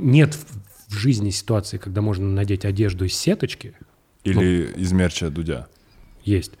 нет в, жизни ситуации, когда можно надеть одежду из сеточки. Или из мерча Дудя. Есть.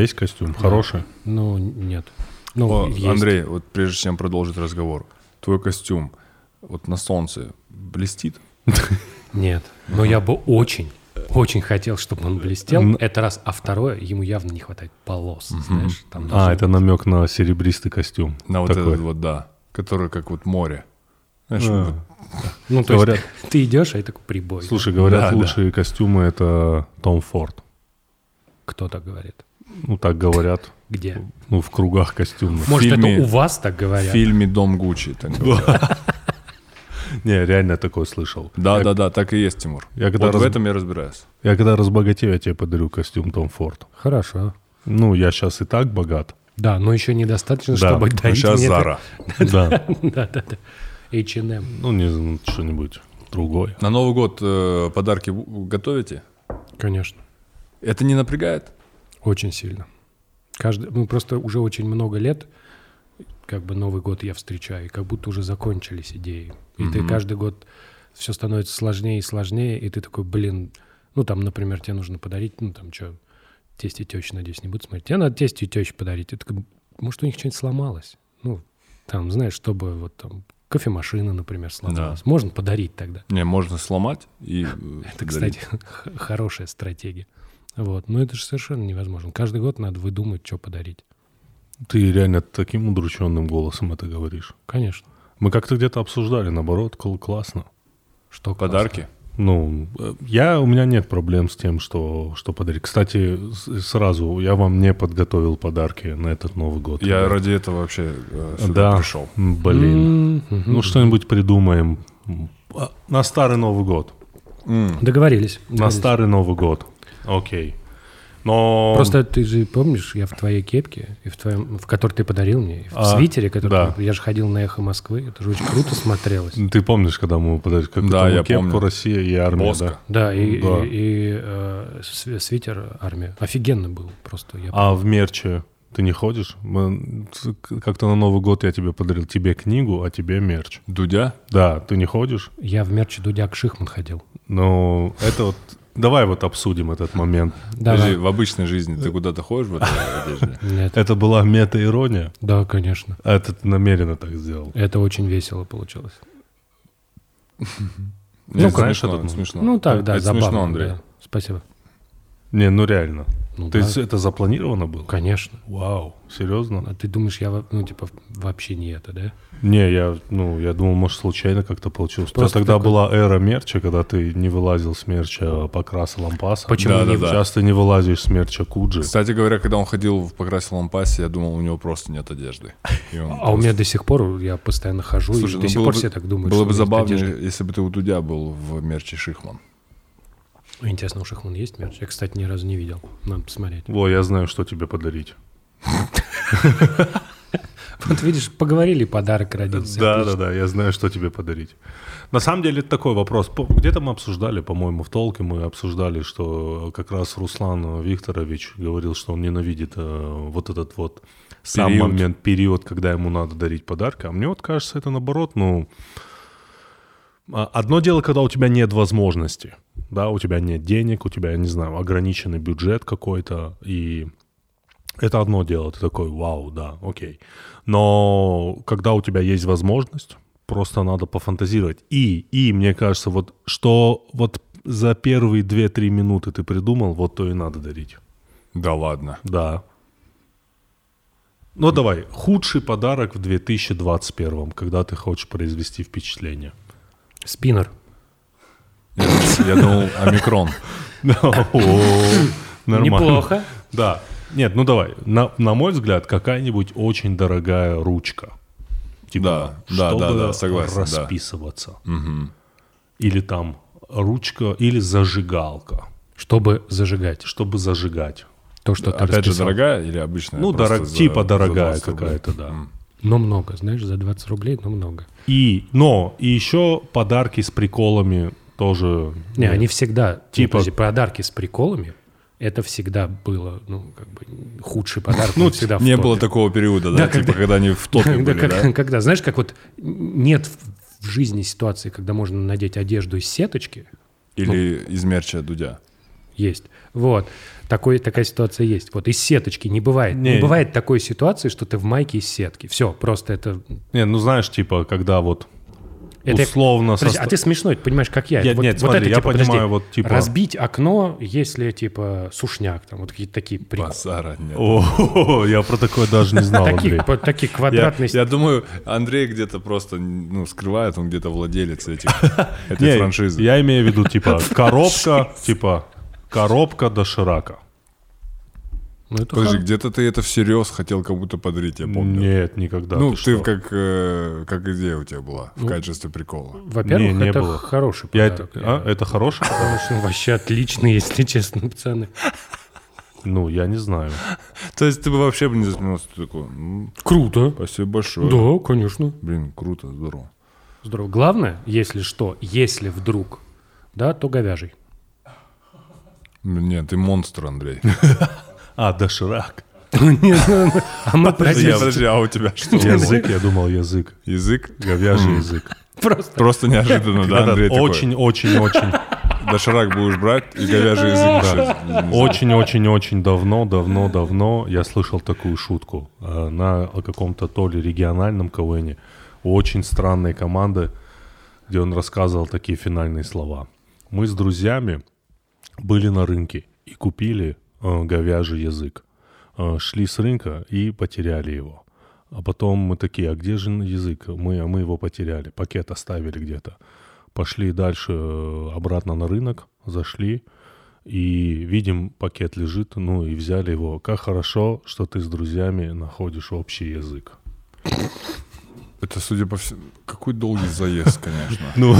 Есть костюм. Хороший? Ну, нет. Ну, О, есть. Андрей, вот прежде чем продолжить разговор, твой костюм вот на солнце блестит? Нет. Но я бы очень, очень хотел, чтобы он блестел. Это раз. А второе, ему явно не хватает полос. Знаешь, там А, это намек на серебристый костюм. На вот Такой. этот вот, да, который как вот море. Знаешь, А. Ну, то Говорят- есть ты идешь, а это прибой. Слушай, говорят, Да, да. лучшие костюмы это Том Форд. Кто так говорит? Ну, так говорят. Где? Ну, в кругах костюмных. Может, фильме- это у вас так в говорят? фильме «Дом Гуччи». так говорят. Не, реально такое слышал. Да, я, да, да, так и есть, Тимур. Я когда, Вот в этом я разбираюсь. я когда разбогатею, я тебе подарю костюм Том Форд. Хорошо. Ну, я сейчас и так богат. Да, но еще недостаточно, Да, чтобы дарить сейчас мне... Зара. Да. Да, да, да. H&M. Ну, не знаю, что-нибудь другое. На Новый год э, подарки в- готовите? Конечно. Это не напрягает? Очень сильно. Каждый, ну, просто уже очень много лет, как бы Новый год я встречаю, и как будто уже закончились идеи. И ты каждый год все становится сложнее и сложнее, и ты такой, блин, ну, там, например, тебе нужно подарить, ну, там, что, тесть и теща, надеюсь, не будут смотреть. Тебе надо тесть и тещу подарить. Такой, может, у них что-нибудь сломалось? Ну, там, знаешь, чтобы вот там кофемашина, например, сломалась. Можно подарить тогда. Не, можно сломать и... э, Это, кстати, хорошая стратегия. Вот. Но это же совершенно невозможно. Каждый год надо выдумать, что подарить. Ты реально таким удрученным голосом это говоришь. Конечно. Мы как-то где-то обсуждали, наоборот, кл- классно. Что классно. Подарки? Ну, э, я, у меня нет проблем с тем, что, что подарить. Кстати, сразу, я вам не подготовил подарки на этот Новый год. Я ребят. ради этого вообще э, сюда да, пришел. Блин. Мгм. Ну, что-нибудь придумаем. А, На старый Новый год. Договорились. На договорились. старый Новый год. Окей. Но... Просто ты же помнишь, я в твоей кепке, и в твоем, в которой ты подарил мне, в А, свитере, который да. я же ходил на эхо Москвы, это же очень круто смотрелось. Ты помнишь, когда мы подарили какую-то Да, я кепку помню. Россия и армия, Боска. Да, и, Да. и- и, э, св- свитер армия. Офигенно был просто. Я А в мерче ты не ходишь? Как-то на Новый год я тебе подарил тебе книгу, а тебе мерч. Дудя? Да, ты не ходишь? Я в мерче Дудяк Шихман ходил. Ну, это вот... Давай вот обсудим этот момент. Подожди, в обычной жизни ты куда-то ходишь в этой одежде? Нет. Это была мета-ирония? Да, конечно. А это ты намеренно так сделал? Это очень весело получилось. Нет, знаешь, смешно. Ну так, да, Это забавно. смешно, Андрей. да. Спасибо. Не, ну реально. Ну То да. есть это запланировано было? Конечно. Вау, серьезно? А ты думаешь, я, ну, типа, вообще не это, да? Не, я, ну, я думал, может, случайно как-то получилось. У тебя Просто тогда такой- была эра мерча, когда ты не вылазил с мерча Покраса Лампаса. Почему Да, не да, да. Сейчас ты не вылазишь с мерча Куджи. Кстати говоря, когда он ходил в покрасе лампасе, я думал, у него просто нет одежды. А у меня до сих пор, я постоянно хожу, и ну до сих было пор все так думают. Было что бы забавнее, если бы ты у Дудя был в мерче Шихман. Интересно, у Шихман есть мерч? Я, кстати, ни разу не видел. Надо посмотреть. Во, я знаю, что тебе подарить. Вот видишь, поговорили, подарок родился. Да, да, да, я знаю, что тебе подарить. На самом деле это такой вопрос. Где-то мы обсуждали, по-моему, в толке мы обсуждали, что как раз Руслан Викторович говорил, что он ненавидит э, вот этот вот сам Период. момент, период, когда ему надо дарить подарки. А мне вот кажется, это наоборот, ну... а, Одно дело, когда у тебя нет возможности, да, у тебя нет денег, у тебя, я не знаю, ограниченный бюджет какой-то, и это одно дело, ты такой, вау, да, окей. Но когда у тебя есть возможность, просто надо пофантазировать. И, и мне кажется, вот что вот за первые 2-3 минуты ты придумал, вот то и надо дарить. Да ладно. Да. Ну давай, худший подарок в 2021, когда ты хочешь произвести впечатление. Спиннер. Я, думал, омикрон. Неплохо. Да. Нет, ну давай. На, на мой взгляд, какая-нибудь очень дорогая ручка. Типа, Да, да, да, согласен, да. расписываться. Или там ручка, или зажигалка, Чтобы зажигать. чтобы зажигать. То, что ты Опять же, дорогая или обычная? Ну, дорог- за- типа дорогая 20 рублей? какая-то, да. Но много, знаешь, за 20 рублей, но много. И, но, и еще подарки с приколами тоже. Не, ну, они всегда... Типа-. Подожди, подарки с приколами, это всегда было, ну, как бы, худший подарок, ну, всегда Не было такого периода, да, типа, когда- они в топе были, да? когда, знаешь, как вот нет в, в жизни ситуации, когда можно надеть одежду из сеточки, Или из мерча Дудя. есть. Вот. Такой, такая ситуация есть. Вот из сеточки не бывает. Не, Не. бывает такой ситуации, что ты в майке из сетки. Все, просто это... Не, ну знаешь, типа, когда вот это условно... Подожди, соста- а ты смешной, ты понимаешь, как я. Я- вот, нет, вот смотри, это, я типа, подожди, понимаю, вот, типа- Разбить окно, если, типа, сушняк, там, вот какие-то такие приколы. Базара нет. О, я про такое даже не знал, Андрей. Такие, квадратные... я думаю, Андрей где-то просто ну, скрывает, он где-то владелец этих, этой франшизы. Я имею в виду, типа, коробка, типа, коробка доширака. Ну, это Подожди, где-то ты это всерьез хотел кому-то подарить, я помню. Нет, никогда. ну, ты ты, что? как, э, как идея у тебя была Ну, в качестве прикола. Во-первых, Не, не это было. хороший Я подарок. это, а, это хороший? Конечно, вообще отличный, если честно, пацаны. Ну, я не знаю. То есть ты бы вообще бы не ты такой, «М, Круто. спасибо большое. Да, конечно. Блин, круто, здорово. Здорово. Главное, если что, если вдруг, да, то говяжий. Нет, ты монстр, Андрей. А, доширак. Подожди, а у тебя что? Язык, я думал, язык. Язык? Говяжий язык. просто... Просто неожиданно, да, Андрей? Очень-очень-очень, Доширак будешь брать и говяжий язык очень-очень-очень давно, давно, давно я слышал такую шутку э, на каком-то то ли региональном КВН у очень странной команды, где он рассказывал такие финальные слова. Мы с друзьями были на рынке и купили говяжий язык. Э, шли с рынка и потеряли его. А потом мы такие, а где же язык? Мы, а мы его потеряли, пакет оставили где-то. Пошли дальше э, обратно на рынок, зашли и видим, пакет лежит, ну и взяли его. Как хорошо, что ты с друзьями находишь общий язык. Это, судя по всему, какой долгий заезд, конечно. Ну,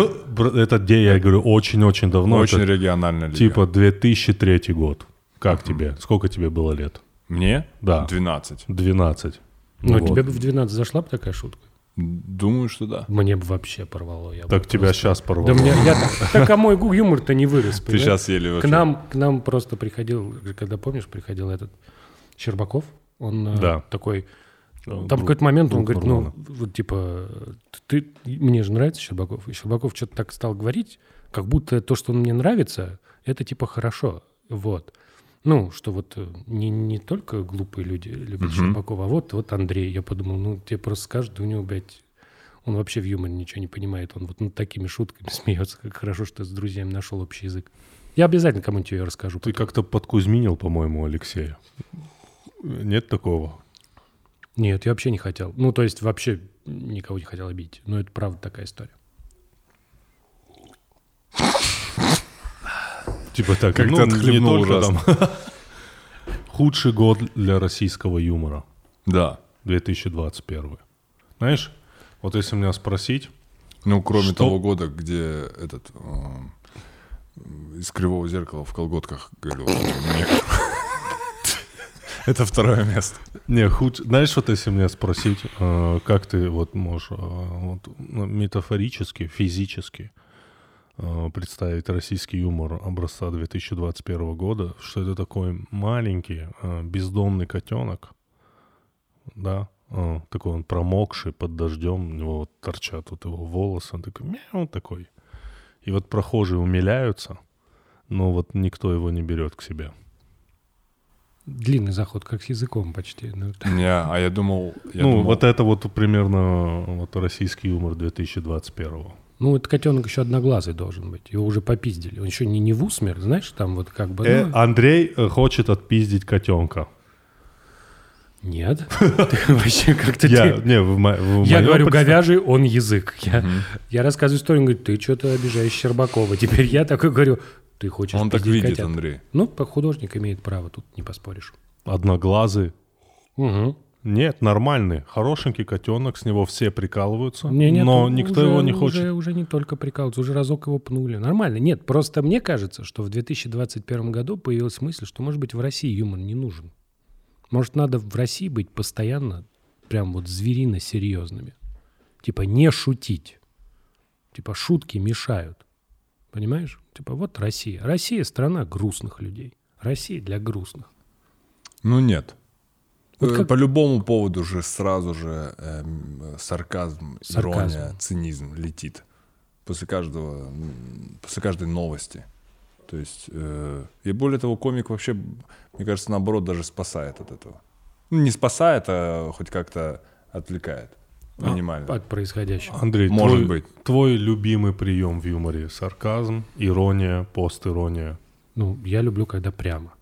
этот день, я говорю, очень-очень давно. Очень лига. типа 2003 год. Как тебе? Сколько тебе было лет? Мне? Да. 12. 12. Ну, Вот. тебе бы в 12 зашла бы такая шутка? Думаю, что да. Мне бы вообще порвало. Я бы Так тебя просто- сейчас Да порвало. мне, я, так а мой юмор-то не вырос. Ты сейчас еле К вообще. нам, к нам просто приходил, когда, помнишь, приходил этот Щербаков, он э, Да. такой, там в друг- какой-то момент он говорит, ну, вот типа, ты, мне же нравится Щербаков, и Щербаков что-то так стал говорить, как будто то, что он мне нравится, это типа хорошо, вот. Ну, что вот э, не, не только глупые люди любят Щербакова, а вот, вот Андрей. Я подумал, ну, тебе просто скажут, у него, блядь, он вообще в юморе ничего не понимает. Он вот над такими шутками смеется. Как хорошо, что с друзьями нашел общий язык. Я обязательно кому-нибудь ее расскажу. Ты потом. как-то подкузминил, по-моему, Алексея. Нет такого? Нет, я вообще не хотел. Ну, то есть вообще никого не хотел обидеть. Но это правда такая история. Типа так, Как ну, ты не отхлебнул только ужасно. там. Худший год для российского юмора. Да. 2021. Знаешь, вот если меня спросить, Ну, кроме Что? того года, где этот э, из кривого зеркала в колготках говорил. Это второе место. не, худ... знаешь, вот если меня спросить, э, как ты вот можешь э, вот, ну, метафорически, физически представить российский юмор образца 2021 года, что это такой маленький э, бездомный котенок, да, э, такой он промокший под дождем, у него вот торчат вот его волосы, он такой мяу такой. И вот прохожие умиляются, но вот никто его не берет к себе. Длинный заход, как с языком почти. Ну, Не, а я думал... я ну, думал- вот это вот примерно вот российский юмор 2021. Ну, этот котенок еще одноглазый должен быть. Его уже попиздили. Он еще не, не в усмер, знаешь, там вот как бы... Э, ну, Андрей э, хочет отпиздить котенка. Нет. Ты вообще как-то... Я, ты- не, в мо- в Я говорю, представ- говяжий, он язык. Я, я рассказываю историю, он говорит, ты что-то обижаешь Щербакова. Теперь я такой говорю, ты хочешь Он так видит, котят?» Андрей. Ну, художник имеет право, тут не поспоришь. Одноглазый. Угу. Нет, нормальный, хорошенький котенок, с него все прикалываются, Не, нет, но у- никто уже- его не хочет. Уже, уже не только прикалываться, уже разок его пнули. Нормально. Нет, просто мне кажется, что в 2021 году появилась мысль, что, может быть, в России юмор не нужен. Может, надо в России быть постоянно прям вот зверино серьезными. Типа не шутить. Типа шутки мешают. Понимаешь? Типа вот Россия. Россия страна грустных людей. Россия для грустных. Ну нет. Вот Э, как- По любому поводу же сразу же эм, э, сарказм, Сарказм. ирония, цинизм летит. После каждого, после каждой новости. То есть, э, и более того, комик вообще, мне кажется, наоборот, даже спасает от этого. Ну, не спасает, а хоть как-то отвлекает. Минимально. От происходящего. Андрей, Может твой, быть. твой любимый прием в юморе? Сарказм, ирония, постирония. Ну, я люблю, когда прямо.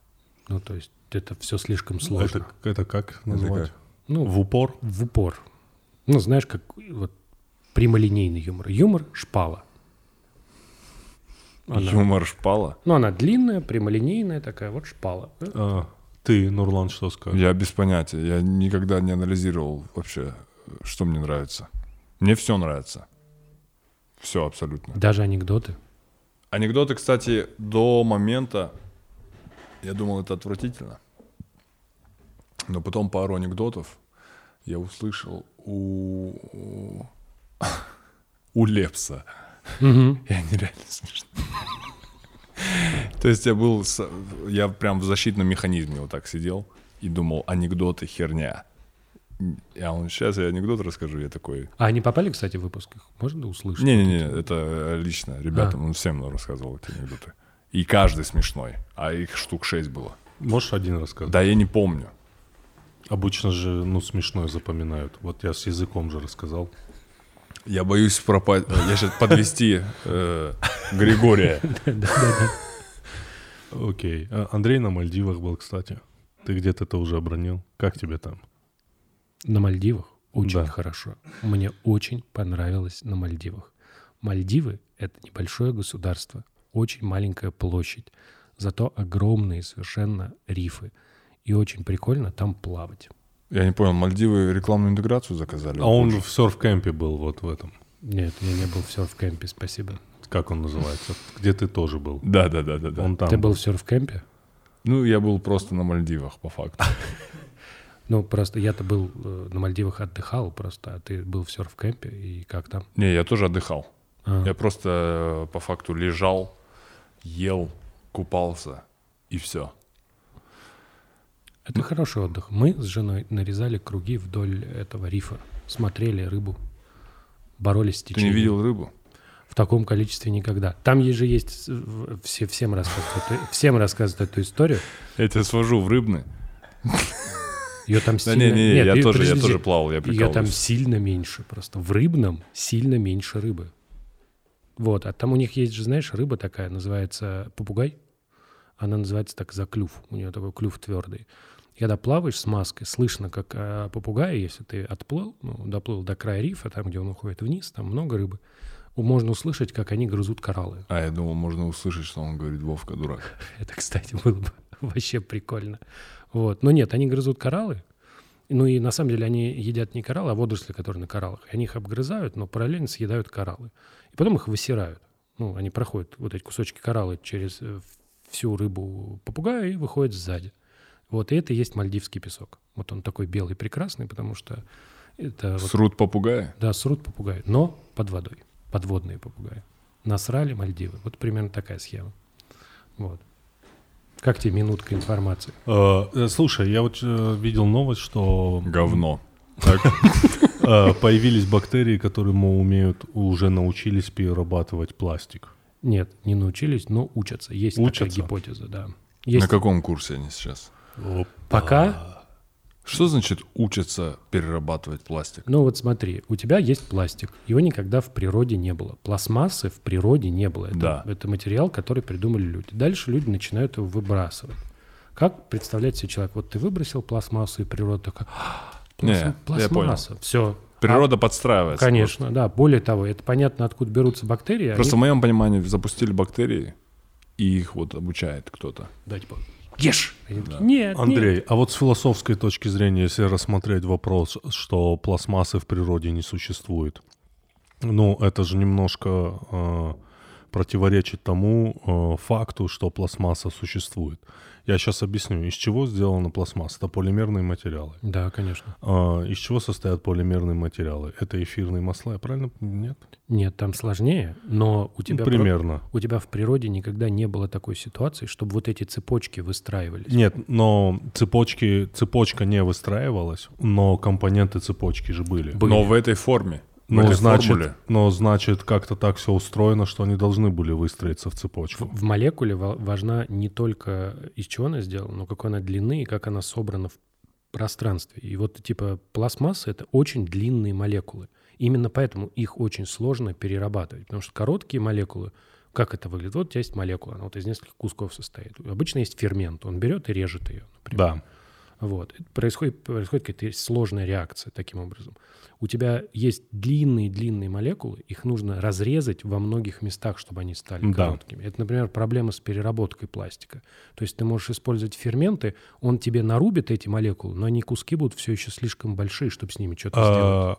Ну, то есть это все слишком сложно. Это, это как назвать? как? Ну, В упор? в упор. Ну, знаешь, как вот прямолинейный юмор. Юмор — шпала. Она- Юмор шпала. Ну, она длинная, прямолинейная такая, вот шпала. А, ты, Нурлан, что скажешь? Я без понятия. Я никогда не анализировал вообще, что мне нравится. Мне все нравится. Все абсолютно. Даже анекдоты. Анекдоты, кстати, до момента я думал, это отвратительно. Но потом пару анекдотов я услышал у, у, Лепса. Мгм. И они реально смешные. То есть я был, я прям в защитном механизме вот так сидел и думал, анекдоты херня. А он, сейчас я анекдот расскажу, я такой, А они попали, кстати, в выпуск? их? Можно услышать? не-не-не, это э, лично, ребятам, он всем рассказывал эти анекдоты. И каждый смешной, а их штук шесть было. Можешь один рассказать? Да, я не помню. Обычно же, ну, смешное запоминают. Вот я с языком же рассказал. Я боюсь пропасть, я сейчас подвести э, Григория. Окей. А, Андрей на Мальдивах был, кстати. Ты где-то это уже обронил. Как тебе там? На Мальдивах очень Да. хорошо. Мне очень понравилось на Мальдивах. Мальдивы — это небольшое государство, очень маленькая площадь, зато огромные совершенно рифы. И очень прикольно там плавать. Я не понял, Мальдивы рекламную интеграцию заказали? А он в серф-кемпе был вот в этом. Нет, я не был в серф-кемпе, спасибо. Как он называется? Где ты тоже был? Да, да, да, да, да. Он там. Ты был в серф-кемпе? Ну, я был просто на Мальдивах, по факту. Ну, просто я-то был э, на Мальдивах отдыхал просто, а ты был в серф-кемпе, и как там? Не, я тоже отдыхал. А, Я просто э, по факту лежал, ел, купался и все. Это хороший отдых. Мы с женой нарезали круги вдоль этого рифа, смотрели рыбу, боролись с Ты течением. не видел рыбу? В таком количестве никогда. Там же есть, все, всем, рассказывают, всем рассказывают эту историю. Я тебя свожу в рыбный. Ее там Да сильно... не, не, Нет, я её- тоже, я подожди, тоже плавал, я Ее там сильно меньше просто. В рыбном сильно меньше рыбы. Вот, а там у них есть же, знаешь, рыба такая, называется попугай. Она называется так за клюв. У нее такой клюв твердый. И Когда плаваешь с маской, слышно, как а, попугай, если ты отплыл, ну, доплыл до края рифа, там, где он уходит вниз, там много рыбы, можно услышать, как они грызут кораллы. А, я думал, можно услышать, что он говорит, Вовка, дурак. Это, кстати, было бы вообще прикольно. Вот. Но нет, они грызут кораллы. Ну и на самом деле они едят не кораллы, а водоросли, которые на кораллах. Они их обгрызают, но параллельно съедают кораллы. Потом их высирают. Ну, они проходят вот эти кусочки кораллы через э, всю рыбу попугая и выходят сзади. Вот, и это и есть мальдивский песок. Вот он такой белый прекрасный, потому что это вот Срут попугая? да, срут попугаи, но под водой. Подводные попугаи. Насрали Мальдивы. Вот примерно такая схема. Вот. Как тебе минутка информации? Э, э, Слушай, я вот э, видел новость, что Говно. Э, появились бактерии, которые, мол, умеют, уже научились перерабатывать пластик. Нет, не научились, но учатся. Есть Учатся? такая гипотеза, да. Есть На каком курсе они сейчас? пока, Что значит учатся перерабатывать пластик? ну вот смотри, у тебя есть пластик, его никогда в природе не было. Пластмассы в природе не было. Это, Да. это материал, который придумали люди. Дальше люди начинают его выбрасывать. Как представляет себе человек? Вот ты выбросил пластмассу, и природа такая, «А, Не, я пластмасса. Все. Природа подстраивается. Конечно, да. Более того, это понятно, откуда берутся бактерии. Просто в они- моем понимании запустили бактерии, и их вот обучает кто-то. Да, типа, ешь! Они такие, нет, нет. Андрей, а вот с философской точки зрения, если рассмотреть вопрос, что пластмассы в природе не существует, ну, это же немножко э, противоречит тому э, факту, что пластмасса существует. Я сейчас объясню, из чего сделана пластмасса. Это полимерные материалы. Да, конечно. А, из чего состоят полимерные материалы? Это эфирные масла, я правильно? Нет? Нет, там сложнее, но у тебя, Ну, про- примерно. у тебя в природе никогда не было такой ситуации, чтобы вот эти цепочки выстраивались. Нет, но цепочки, цепочка не выстраивалась, но компоненты цепочки же были. Были. Но в этой форме. В Ну, значит, формуле. но значит, как-то так все устроено, что они должны были выстроиться в цепочку. В молекуле ва- важна не только из чего она сделана, но какой она длины и как она собрана в пространстве. И вот типа пластмасса — это очень длинные молекулы. Именно поэтому их очень сложно перерабатывать. Потому что короткие молекулы, как это выглядит? Вот у тебя есть молекула, она вот из нескольких кусков состоит. Обычно есть фермент, он берет и режет ее. например. Да. Вот. Происходит, происходит какая-то сложная реакция таким образом. У тебя есть длинные-длинные молекулы, их нужно разрезать во многих местах, чтобы они стали Да. короткими. Это, например, проблема с переработкой пластика. То есть ты можешь использовать ферменты, он тебе нарубит эти молекулы, но они куски будут все еще слишком большие, чтобы с ними что-то сделать. А,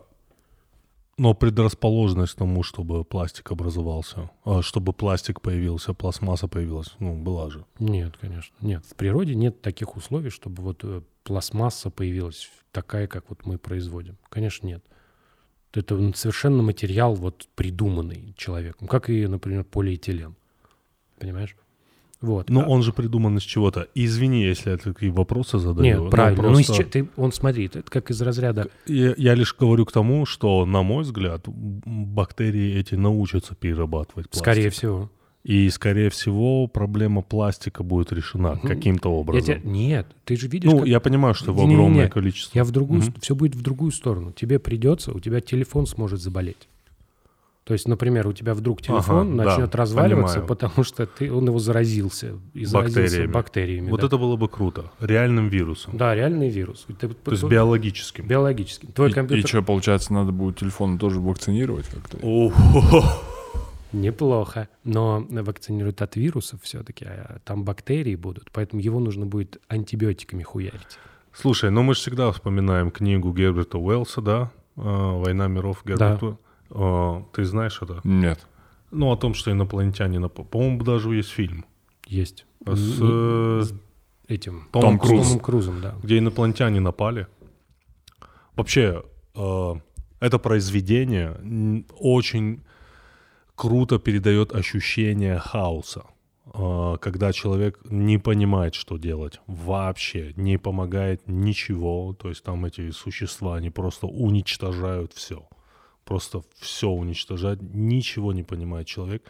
но предрасположенность к тому, чтобы пластик образовался, а, чтобы пластик появился, пластмасса появилась, ну, была же. Нет, конечно. Нет. В природе нет таких условий, чтобы вот э, пластмасса появилась такая, как вот мы производим. Конечно, нет. Это совершенно материал вот придуманный человеком, как и, например, полиэтилен. Понимаешь? Вот. Ну, А- он же придуман из чего-то. Извини, если я такие вопросы задаю. Нет, но правильно. Ну, просто че- ты, он, смотри, это как из разряда... я, я лишь говорю к тому, что, на мой взгляд, бактерии эти научатся перерабатывать пластик. Скорее всего. И, скорее всего, проблема пластика будет решена Мгм. каким-то Я образом. тебя- Нет, ты же видишь... Ну, как- я понимаю, что его Не-не-не, огромное количество. Я в другую, Мгм. все будет в другую сторону. Тебе придется, у тебя телефон сможет заболеть. То есть, например, у тебя вдруг телефон Ага, начнет да, разваливаться, понимаю. потому что ты, он его заразился. И заразился Бактериями. бактериями. Вот да. это было бы круто. Реальным вирусом. Да, реальный вирус. Ты- То есть ты- биологическим. биологический. Твой И, компьютер... что, получается, надо будет телефон тоже вакцинировать как-то? Неплохо. Но вакцинируют от вирусов все-таки, а там бактерии будут, поэтому его нужно будет антибиотиками хуярить. Слушай, ну мы же всегда вспоминаем книгу Герберта Уэллса, да? А, «Война миров» Герберта. А, Ты знаешь это? Нет. Ну, о том, что инопланетяне... По-моему, даже есть фильм. Есть. С, Н- э, с этим. Томом с Крузом. Томом Крузом, да. где инопланетяне напали. Вообще, это произведение очень круто передает ощущение хаоса, э, когда человек не понимает, что делать, вообще не помогает ничего, то есть там эти существа, они просто уничтожают все, просто все уничтожают, ничего не понимает человек,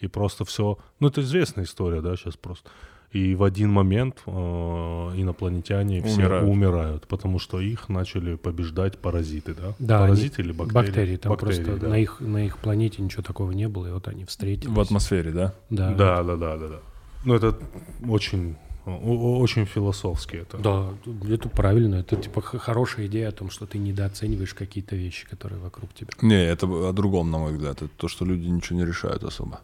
и просто все, ну это известная история, да, сейчас просто. И в один момент э, инопланетяне все Умирают. умирают. потому что их начали побеждать паразиты, да? Да, паразиты или бактерии? Бактерии. Там Бактерии, просто да. на, их, на их планете ничего такого не было, и вот они встретились. В атмосфере, да? Да. Да, да, да, да, да. Ну это очень, очень философски это. Да, это правильно. Это типа хорошая идея о том, что ты недооцениваешь какие-то вещи, которые вокруг тебя. Не, это о другом, на мой взгляд. Это то, что люди ничего не решают особо.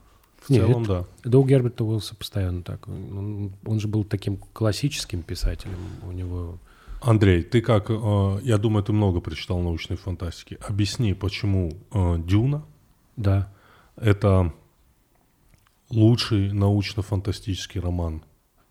В Не, целом, да. Да у Герберта Уиллса постоянно так. Он, он же был таким классическим писателем. У него... Андрей, ты как, э, я думаю, ты много прочитал научной фантастики. Объясни, почему э, Дюна Да. это лучший научно-фантастический роман?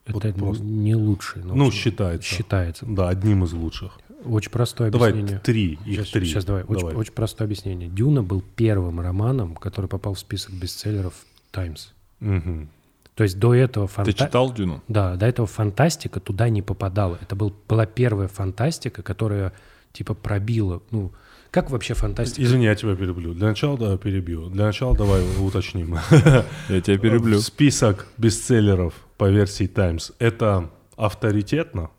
Вот Это просто. не лучший. Ну, очень- считается. Считается. Да, одним из лучших. Очень простое Давай объяснение. три, их Сейчас, три. сейчас давай. Очень, Давай. очень простое объяснение. Дюна был первым романом, который попал в список бестселлеров Times. Мгм. То есть до этого Ты фанта... читал Дюну? Да, до этого фантастика туда не попадала. Это был, была первая фантастика, которая типа пробила. Ну, как вообще фантастика? Извини, я тебя перебью. Для начала, да, перебью. Для начала давай уточним. Я тебя переблю. Список бестселлеров по версии Times. Это авторитетно?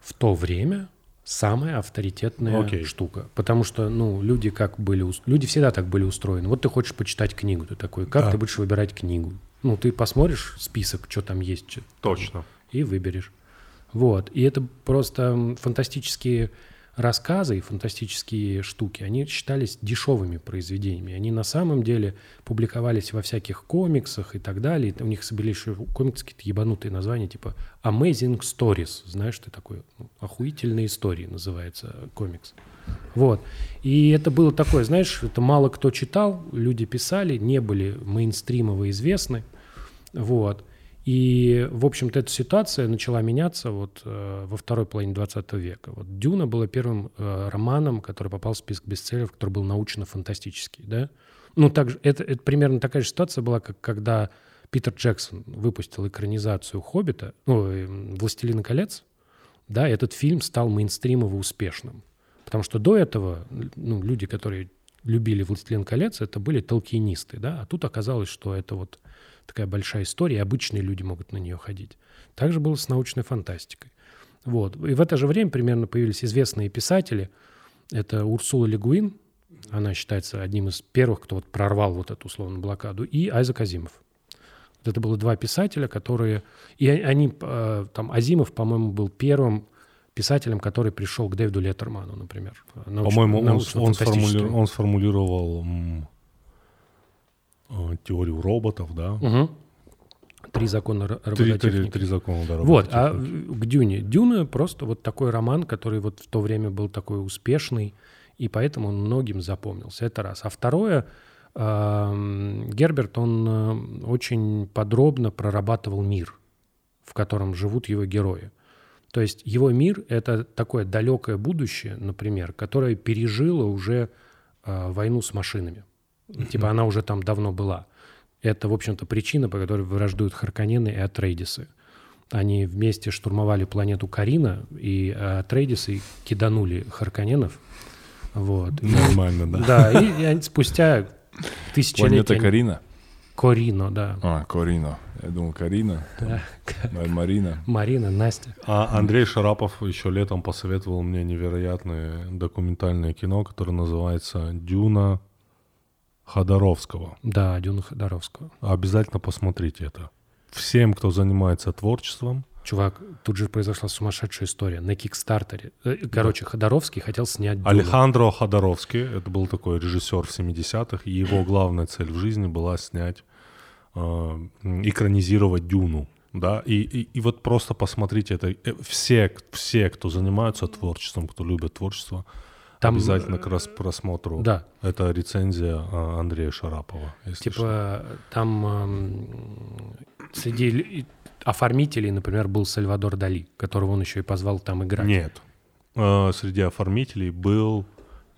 В то время самая авторитетная Окей. штука. Потому что, ну, люди как были... Люди всегда так были устроены. Вот ты хочешь почитать книгу, ты такой, как Да. ты будешь выбирать книгу? Ну, ты посмотришь список, что там есть, Точно. и выберешь. Вот. И это просто фантастические рассказы и фантастические штуки, они считались дешевыми произведениями. Они на самом деле публиковались во всяких комиксах и так далее. И у них были еще комиксы какие-то ебанутые названия, типа Amazing Stories. Знаешь, что такое? Ну, Охуительные истории называется комикс. Вот. И это было такое, знаешь, это мало кто читал, люди писали, не были мейнстримово известны. Вот. И, в общем-то, эта ситуация начала меняться вот э, во второй половине 20 века. Вот «Дюна» была первым э, романом, который попал в список бестселлеров, который был научно-фантастический, да? Ну, также, это, это примерно такая же ситуация была, как когда Питер Джексон выпустил экранизацию «Хоббита», ну, э, «Властелина колец», да, этот фильм стал мейнстримово успешным. Потому что до этого ну, люди, которые любили «Властелин колец», это были толкинисты, да, а тут оказалось, что это вот такая большая история, и обычные люди могут на нее ходить. Также было с научной фантастикой. Вот. И в это же время примерно появились известные писатели. Это Урсула Легуин, она считается одним из первых, кто вот прорвал вот эту условную блокаду, и Айзек Азимов. Вот это было два писателя, которые... И они, э, там, Азимов, по-моему, был первым писателем, который пришел к Дэвиду Леттерману, например. По-моему, он, он, сформули- он сформулировал теорию роботов, да? Мгм. Три закона ро- Три, три- робототехники. три закона да, Вот, а робототехники. к Дюне. Дюна просто вот такой роман, который вот в то время был такой успешный, и поэтому он многим запомнился. Это раз. А второе, Герберт, он э, очень подробно прорабатывал мир, в котором живут его герои. То есть его мир — это такое далекое будущее, например, которое пережило уже э, войну с машинами. Типа она уже там давно была. Это, в общем-то, причина, по которой враждуют Харконены и Атрейдисы. Они вместе штурмовали планету Карина, и Атрейдисы киданули Харконенов. Вот. Нормально, да. Да, и, и они спустя тысячелетия... Планета Карина. Корино, да. А, Корино. Я думал, Карина. Да. Ма- Марина. Марина, Настя. А Андрей Шарапов еще летом посоветовал мне невероятное документальное кино, которое называется «Дюна Ходоровского». Да, Дюна Ходоровского. Обязательно посмотрите это. Всем, кто занимается творчеством, Чувак, тут же произошла сумасшедшая история. На Кикстартере. э, Короче, Ходоровский хотел снять Дюну. Алехандро Ходоровский, это был такой режиссер в 70-х, и его главная цель в жизни была снять, э, экранизировать Дюну. Да, и, и, и вот просто посмотрите это. Э, Все, все, кто занимаются творчеством, кто любит творчество, Там, обязательно к рас- просмотру. Да, Это рецензия а, Андрея Шарапова. Если что. типа там эм, среди оформителей, например, был Сальвадор Дали, которого он еще и позвал там играть. Нет. Э, Среди оформителей был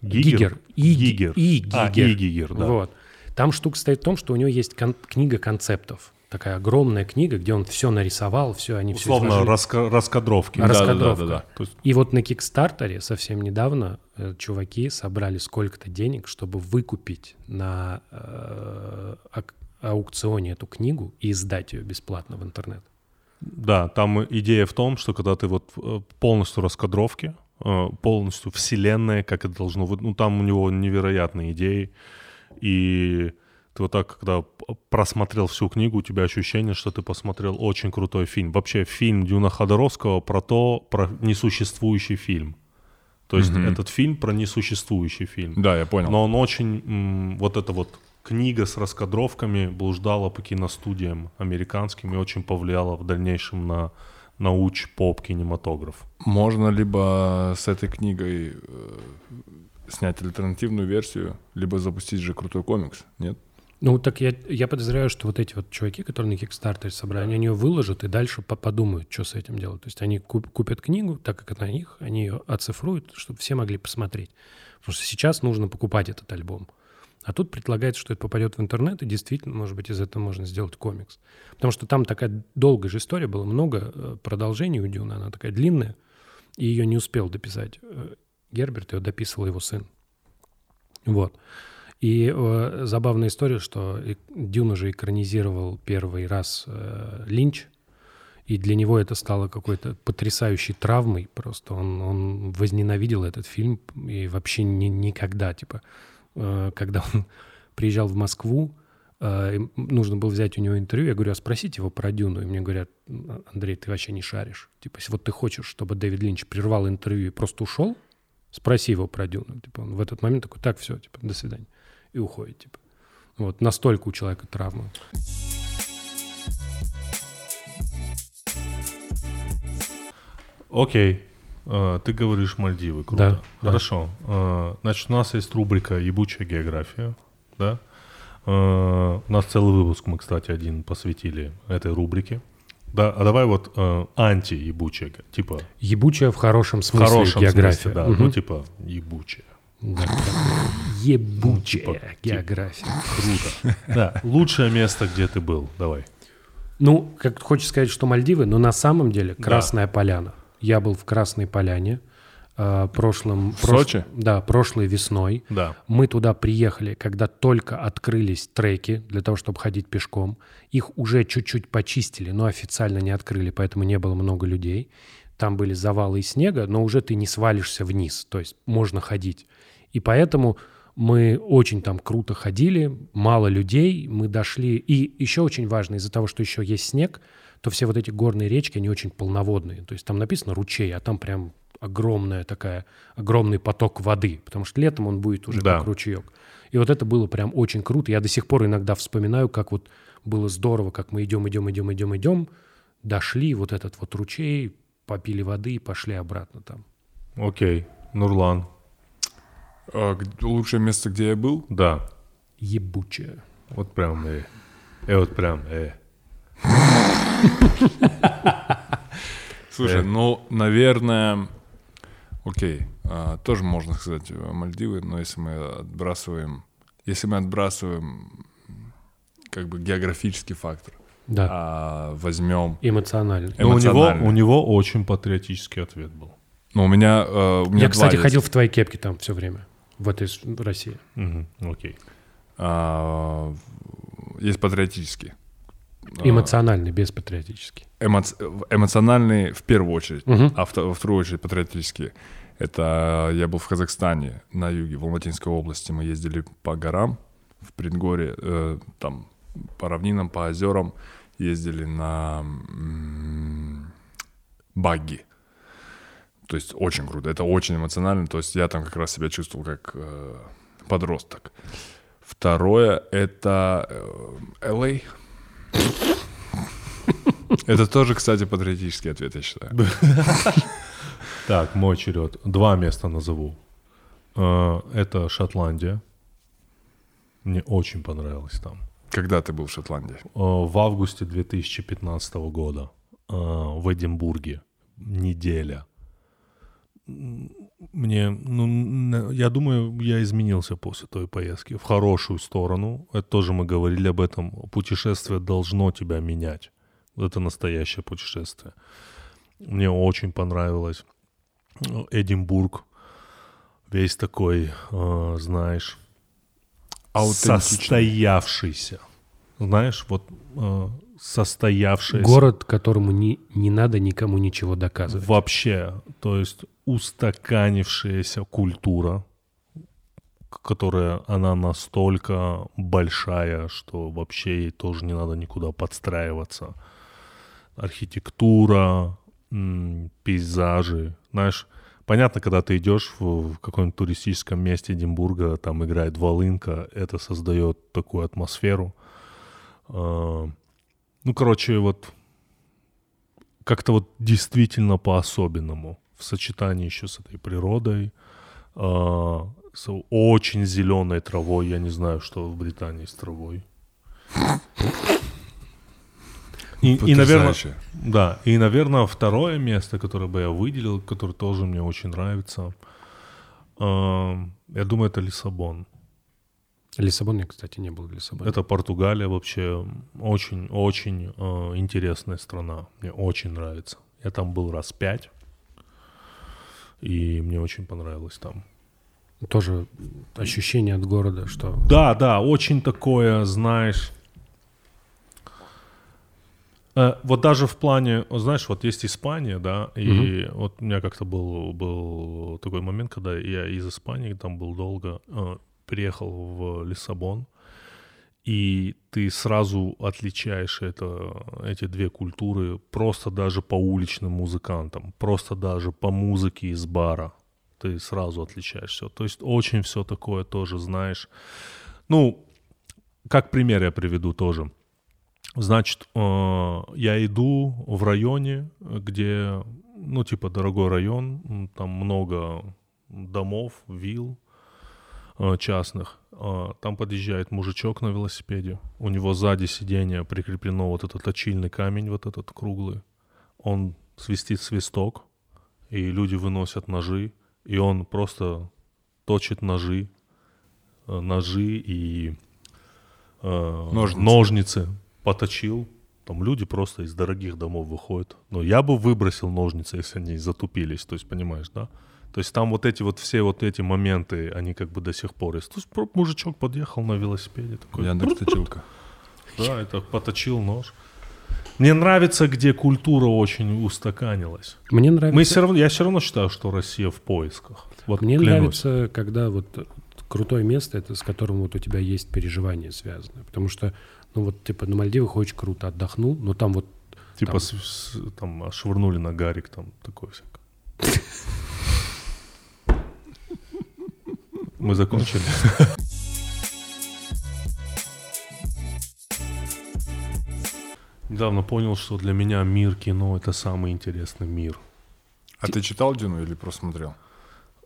Гигер. Гигер. И, Гигер. И А, Гигер. и Гигер, да. Вот. Там штука стоит в том, что у него есть кон- книга концептов. Такая огромная книга, где он все нарисовал, все они все Условно, изложили. раска- раскадровки. Раскадровка. Да-да-да-да-да. То есть И вот на Кикстартере совсем недавно э, чуваки собрали сколько-то денег, чтобы выкупить на э, аукционе эту книгу и издать ее бесплатно в интернет. Да, там идея в том, что когда ты вот э, полностью раскадровки, э, полностью вселенная, как это должно быть, ну там у него невероятные идеи, и ты вот так, когда просмотрел всю книгу, у тебя ощущение, что ты посмотрел очень крутой фильм. Вообще фильм Дюна Ходоровского про то, про несуществующий фильм. То есть Мгм. этот фильм про несуществующий фильм. Да, я понял. Но он очень, м, вот эта вот книга с раскадровками блуждала по киностудиям американским и очень повлияла в дальнейшем на науч-поп-кинематограф. Можно либо с этой книгой э, снять альтернативную версию, либо запустить же крутой комикс, нет? Ну, так я, я подозреваю, что вот эти вот чуваки, которые на Кикстартере собрали, они ее выложат и дальше по- подумают, что с этим делать. То есть они куп- купят книгу, так как это их, они ее оцифруют, чтобы все могли посмотреть. Потому что сейчас нужно покупать этот альбом. А тут предлагается, что это попадет в интернет, и действительно, может быть, из этого можно сделать комикс. Потому что там такая долгая же история была, много э, продолжений у Дюна, она такая длинная, и ее не успел дописать э, Герберт, ее дописывал его сын. Вот. И э, забавная история, что и- Дюна же экранизировал первый раз э, Линч, и для него это стало какой-то потрясающей травмой. Просто он, он возненавидел этот фильм и вообще ни- никогда, типа, э, когда он приезжал в Москву, э, нужно было взять у него интервью. Я говорю, а спросите его про Дюну. И мне говорят, Андрей, ты вообще не шаришь. Типа, если вот ты хочешь, чтобы Дэвид Линч прервал интервью и просто ушел, спроси его про Дюну. Типа, он в этот момент такой, так, все, типа, до свидания. И уходит, типа. Вот, настолько у человека травма. Окей. Э, Ты говоришь Мальдивы, круто. Да, да. Хорошо. Э, Значит, у нас есть рубрика «Ебучая география», да? Э, У нас целый выпуск мы, кстати, один посвятили этой рубрике. Да, а давай вот э, анти-ебучая, типа Ебучая в хорошем в смысле хорошем география. смысле, да, Мгм. ну типа ебучая. Да, Ебучая типа, география. Круто. Да, лучшее место, где ты был, давай. Ну, как хочешь сказать, что Мальдивы, но на самом деле Красная Поляна. Я был в Красной Поляне э, прошлым... В Сочи? Да, прошлой весной. Да. Мы туда приехали, когда только открылись треки для того, чтобы ходить пешком. Их уже чуть-чуть почистили, но официально не открыли, поэтому не было много людей. Там были завалы из снега, но уже ты не свалишься вниз, то есть можно ходить. И поэтому мы очень там круто ходили, мало людей, мы дошли. И еще очень важно, из-за того, что еще есть снег, то все вот эти горные речки, они очень полноводные. То есть там написано ручей, а там прям огромная такая, огромный поток воды, потому что летом он будет уже Да. как ручеек. И вот это было прям очень круто. Я до сих пор иногда вспоминаю, как вот было здорово, как мы идем, идем, идем, идем, идем, дошли вот этот вот ручей, попили воды и пошли обратно там. Окей. Нурлан. А, лучшее место, где я был? Да. Ебучая. Вот прям, э. Э, вот прям, э. Слушай, Э. ну, наверное, окей, а, тоже можно сказать э, Мальдивы, но если мы отбрасываем, если мы отбрасываем как бы географический фактор, Да, а возьмем, эмоционально. Но у него, у него очень патриотический ответ был. ну, у меня, э, у меня Я, два кстати, есть. ходил в твоей кепке там все время, в этой в России. Мгм, Окей. А, есть патриотический. А, Эмоциональный, без патриотический. эмоц- эмоциональный в первую очередь, Мгм. а во вторую очередь патриотический. Это я был в Казахстане, на юге, в Алматинской области. Мы ездили по горам, в предгорье, э, там по равнинам, по озерам. Ездили на м, багги. То есть очень круто. Это очень эмоционально. То есть я там как раз себя чувствовал как э, подросток. Второе — это э, LA. Это тоже, кстати, патриотический ответ, я считаю. Так, мой черед. Два места назову. Э, Это Шотландия. Мне очень понравилось там. Когда ты был в Шотландии? Э, В августе 2015 года э, в Эдинбурге неделя. Мне, ну, я думаю, я изменился после той поездки в хорошую сторону. Это тоже мы говорили об этом. Путешествие должно тебя менять. Это настоящее путешествие. Мне очень понравилось. Э, Эдинбург весь такой, э, знаешь, состоявшийся. Знаешь, вот э, состоявшийся. Город, которому не, не надо никому ничего доказывать. Вообще, то есть устаканившаяся культура, которая, она настолько большая, что вообще ей тоже не надо никуда подстраиваться. Архитектура, пейзажи. Знаешь, понятно, когда ты идешь в, в каком-нибудь туристическом месте Эдинбурга, там играет волынка, это создает такую атмосферу. Ну, короче, вот как-то вот действительно по-особенному в сочетании еще с этой природой, а, с очень зеленой травой. Я не знаю, что в Британии с травой. И, и, наверное, да, и, наверное, второе место, которое бы я выделил, которое тоже мне очень нравится, а, я думаю, это Лиссабон. Лиссабон, я, кстати, не был в Лиссабоне. Это Португалия вообще очень-очень э, интересная страна. Мне очень нравится. Я там был раз пять, и мне очень понравилось там. Тоже ощущение от города, что... Да, да, очень такое, знаешь. э, вот даже в плане, знаешь, вот есть Испания, да, и вот у меня как-то был, был такой момент, когда я из Испании, там был долго, э, приехал в Лиссабон, и ты сразу отличаешь это, эти две культуры просто даже по уличным музыкантам, просто даже по музыке из бара. Ты сразу отличаешь все. То есть очень все такое тоже знаешь. Ну, как пример я приведу тоже. Значит, э, я иду в районе, где, ну, типа, дорогой район, там много домов, вилл частных. Э, там подъезжает мужичок на велосипеде. У него сзади сиденья прикреплено вот этот точильный камень, вот этот круглый. Он свистит свисток, и люди выносят ножи, и он просто точит ножи, ножи и Ножницы. ножницы поточил. Там люди просто из дорогих домов выходят. Но я бы выбросил ножницы, если они затупились. То есть, понимаешь, да? То есть там вот эти вот все вот эти моменты, они как бы до сих пор есть. То есть мужичок подъехал на велосипеде такой. Яндекс точилка. Да, это поточил нож. Мне нравится, где культура очень устаканилась. Мне нравится, Мы все равно, я все равно считаю, что Россия в поисках. Вот мне клянусь. нравится, когда вот крутое место, это с которым вот у тебя есть переживания связаны. Потому что, ну вот, типа, на Мальдивах очень круто отдохнул, но там вот Типа там- с- с- там швырнули на гарик, там такое всякое. Мы закончили. Недавно понял, что для меня мир кино это самый интересный мир. А ты читал Дюну или просто смотрел?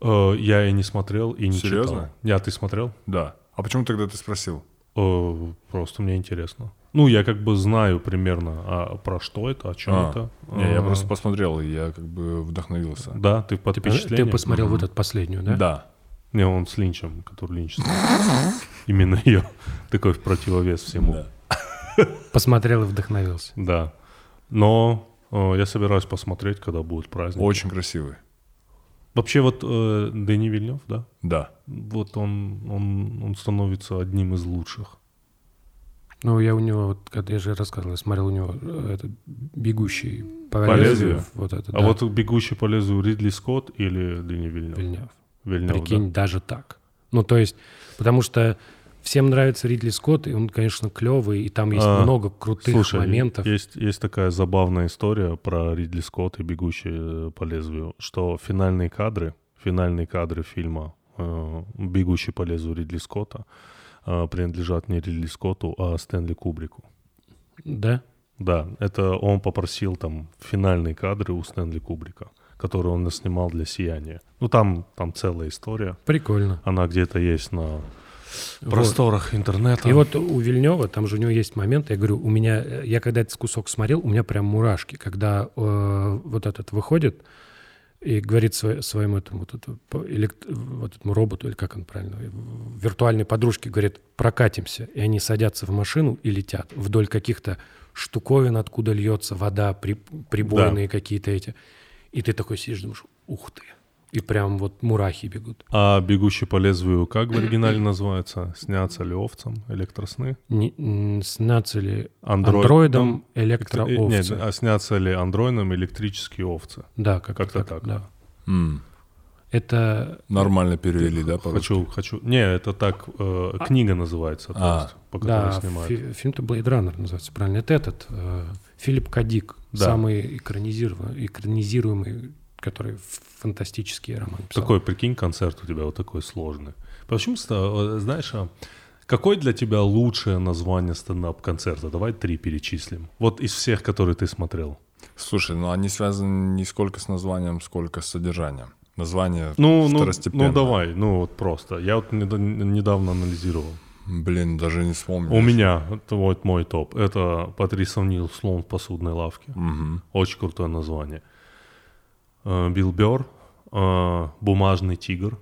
Э, Я и не смотрел, и не Серьезно? читал. Я, ты смотрел? Да. А почему тогда ты спросил? Э, Просто мне интересно. Ну, я как бы знаю примерно, а про что это, о чем А, это. Не, я Э, просто посмотрел, и я как бы вдохновился. Да, ты под ты, ты впечатлением? посмотрел вот эту последнюю, да? Да. Не, он с Линчем, который Линч. Именно ее. Такой в противовес всему. Да. Посмотрел и вдохновился. Да. Но э, я собираюсь посмотреть, когда будет праздник. Очень красивый. Вообще вот э, Дени Вильнев, да? Да. Вот он, он, он становится одним из лучших. Ну, я у него, вот, когда я же рассказывал, я смотрел у него э, этот бегущий по, По лезвию. лезвию? Вот это, А вот «Бегущий по лезвию» Ридли Скотт или Дени Вильнев? Вильнев. Вильнев, Прикинь, даже так. Ну, то есть, потому что всем нравится Ридли Скотт, и он, конечно, клевый, и там есть А, много крутых Слушай, моментов. Есть, есть такая забавная история про Ридли Скотт и «Бегущий э, по лезвию», что финальные кадры, финальные кадры фильма э, «Бегущий по лезвию» Ридли Скотта э, принадлежат не Ридли Скотту, а Стэнли Кубрику. Да? Да, это он попросил там финальные кадры у Стэнли Кубрика, которые он снимал для «Сияния». Ну, там, там целая история. Прикольно. Она где-то есть на Вот. просторах интернета. И вот у Вильнева, там же у него есть момент, я говорю, у меня, я когда этот кусок смотрел, у меня прям мурашки, когда э, вот этот выходит и говорит сво- своему этому вот, элект- вот этому роботу, или как он правильно, виртуальной подружке, говорит, прокатимся. И они садятся в машину и летят вдоль каких-то штуковин, откуда льется вода, при, прибойные какие-то эти. И ты такой сидишь, думаешь, ух ты. И прям вот мурахи бегут. А «Бегущий по лезвию» как в оригинале называется? «Снятся ли овцам электросны»? Не, снятся ли Андроид- андроидом Нет, электроовцы? а снятся ли андроидом электрические овцы? Да, как Как-то так. Да. М, Это Нормально перевели, да, по-русски? Хочу, хочу. Не, это так, э, книга называется, то А. есть, по которой да, снимают. фи- фильм-то Blade Runner называется, правильно? Это этот э, Филипп Кадик, Да. самый экранизируемый, экранизируемый, который фантастический роман писал. Такой, прикинь, концерт у тебя вот такой сложный. Почему, э, знаешь, а какое для тебя лучшее название стендап-концерта? Давай три перечислим. Вот из всех, которые ты смотрел. Слушай, ну они связаны не сколько с названием, сколько с содержанием. Название Ну, ну, второстепенно. ну давай, ну вот просто. Я вот недавно анализировал. Блин, даже не вспомню. У меня, это вот мой топ, это Патрис Нил «Слон в посудной лавке». Мгм. Очень крутое название. Э, Билл Бёрр, э, «Бумажный тигр».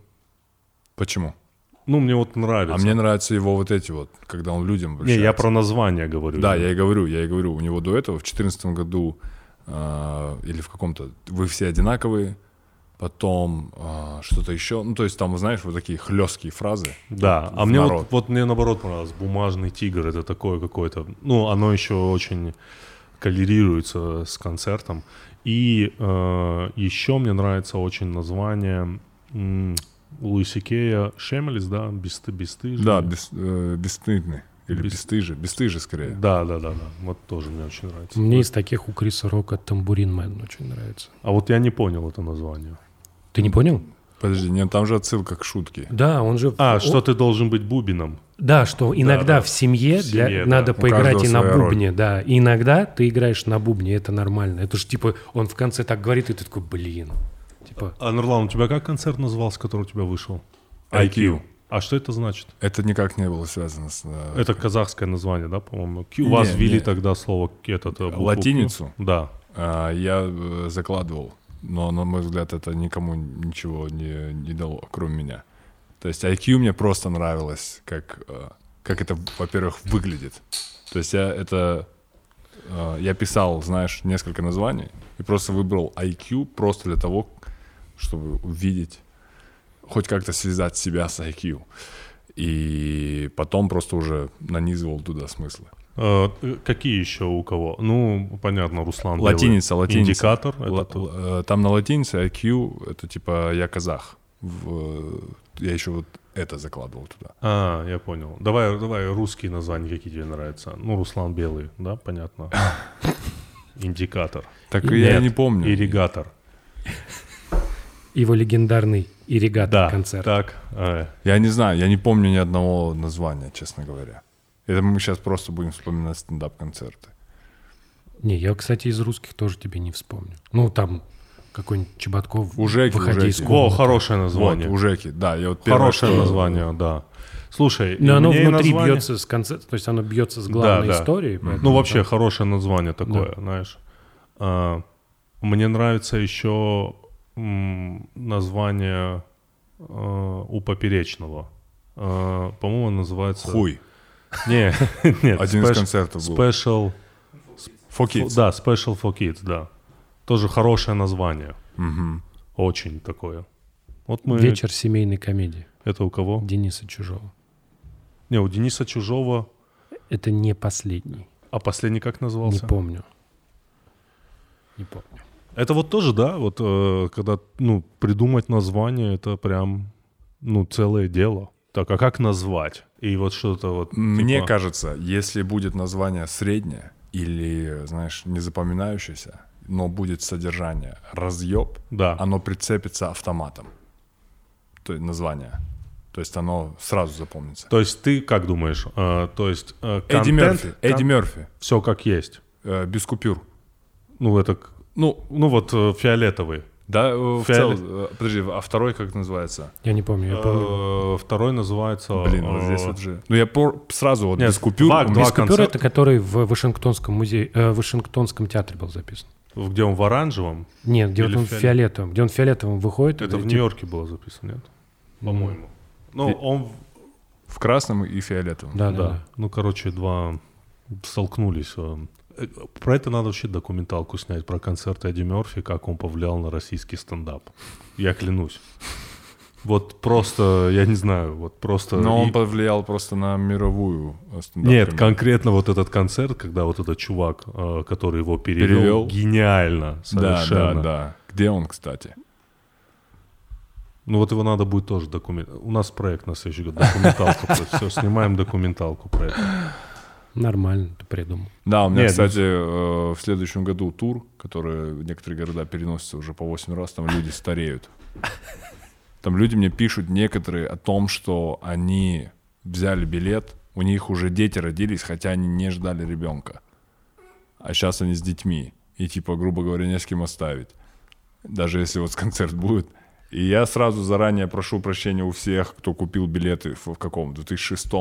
Почему? Ну, мне вот нравится. А мне нравятся его вот эти вот, когда он людям Не, я про название говорю. Да, я и говорю, я и говорю. У него до этого в 2014 году а, или в каком-то «Вы все одинаковые», потом а, что-то еще. Ну, то есть там, знаешь, вот такие хлесткие фразы. Да, а мне вот, народ. вот мне наоборот понравилось. Бумажный тигр это такое какое-то. Ну, оно еще очень коллерируется с концертом. И э, еще мне нравится очень название м, Луиси Кея Шемелис, да, Бесты, бесстыжие. Да, бес- э, бесстыдный. Или Бес- бесстыжие. Бесстыжие скорее. Да, да, да, да. Вот тоже мне очень нравится. Мне из таких у Криса Рока Тамбурин Мэн очень нравится. А вот я не понял это название. Ты не понял? Подожди, нет, там же отсылка к шутке. Да, он же... А, он- что ты должен быть бубином. Да, что иногда да. в семье, В для- семье, да. надо У поиграть и на своя роль. бубне, да. И иногда ты играешь на бубне, это нормально. Это же типа, он в конце так говорит, и ты такой, блин. Типа, А, Нурлан, у тебя как концерт назывался, который у тебя вышел? IQ. А что это значит? Это никак не было связано с... э, Это казахское название, да, по-моему? Q. Не, У вас ввели не. тогда слово этот, э, букву Q? Латиницу? Да. а, я э, закладывал, но, на мой взгляд, это никому ничего не, не дало, кроме меня. То есть IQ мне просто нравилось, как, э, как это, во-первых, выглядит. То есть я это... э, Я писал, знаешь, несколько названий и просто выбрал IQ просто для того, чтобы увидеть, хоть как-то связать себя с IQ. И потом просто уже нанизывал туда смыслы. Э, э, какие еще у кого? Ну, понятно, Руслан. Белый. Латиница, латиница. Индикатор. Л- этот, л- э, Там на латинице IQ, это типа я казах. В- Я еще вот это закладывал туда. А, я понял. Давай, давай русские названия, какие тебе нравятся. Ну, Руслан Белый, да, понятно. Индикатор. Так Нет, я не помню. Ирригатор. его легендарный ирригатор Да, концерт. так. э, Я не знаю, я не помню ни одного названия, честно говоря. Это мы сейчас просто будем вспоминать стендап-концерты. Не, я, кстати, из русских тоже тебе не вспомню. Ну, там какой-нибудь Чеботков. У Жеки, у выходи из Жеки. Во, комнаты. хорошее название. Вот, у Жеки, да. Я вот первое, Хорошее что- название, да. Слушай, Но оно внутри название- бьется с концерта, то есть оно бьется с главной Да, да. историей. Ну, поэтому вообще, там- хорошее название такое, знаешь. А, мне нравится еще м, название а, у Поперечного. А, по-моему, называется... Хуй. Не, нет. Один из концертов был. Special... For Kids. Да, Special for Kids, да. Тоже хорошее название. Мгм. Очень такое. Вот мы... Вечер семейной комедии Это у кого? Дениса Чужого. Не, у Дениса Чужого... Это не последний. А последний как Не назывался? помню. Не помню. Это вот тоже, да, вот э, когда, ну, придумать название, это прям, ну, целое дело. Так, а как назвать? И вот что-то вот... Мне типа, кажется, если будет название среднее или, знаешь, не запоминающееся, но будет содержание разъеб, Да. оно прицепится автоматом. То есть название. То есть оно сразу запомнится. То есть ты как думаешь? Э, то есть э, Эдди Мерфи. Эдди Мерфи. Все как есть. э, без купюр. Ну, это... Ну, Ну, вот э, фиолетовый. Да, э, в целом. э, Подожди, а второй как называется? Я не помню. Я помню. Э, Второй называется... Блин, вот здесь вот же. Ну, я сразу вот без купюр. Без купюр это который в Вашингтонском музее, в Вашингтонском театре был записан. Где он в оранжевом? Нет, где он фиолет- фиолетовым, где он фиолетовым выходит. Это в Нью-Йорке было записано, нет? По-моему. Ну, он... В красном и фиолетовом. Да, да. Ну, короче, два столкнулись. Про это надо вообще документалку снять, про концерт Эдди Мерфи, как он повлиял на российский стендап. Я клянусь. Вот просто, я не знаю, вот просто... Но он и- повлиял просто на мировую э, стендап Нет, конкретно вот этот концерт, когда вот этот чувак, э, который его перевел, Перевел? гениально Да, совершенно. да, да. Где он, кстати? Ну вот его надо будет тоже документ... У нас проект на следующий год, документалку. Все, снимаем документалку про это. Нормально ты придумал. Да, у меня, Нет, ну кстати, э, в следующем году тур, который некоторые города переносится уже по 8 раз, там люди стареют. Там люди мне пишут некоторые о том, что они взяли билет, у них уже дети родились, хотя они не ждали ребенка. А сейчас они с детьми. И типа, грубо говоря, не с кем оставить. Даже если вот концерт будет. И я сразу заранее прошу прощения у всех, кто купил билеты в, в каком? 2006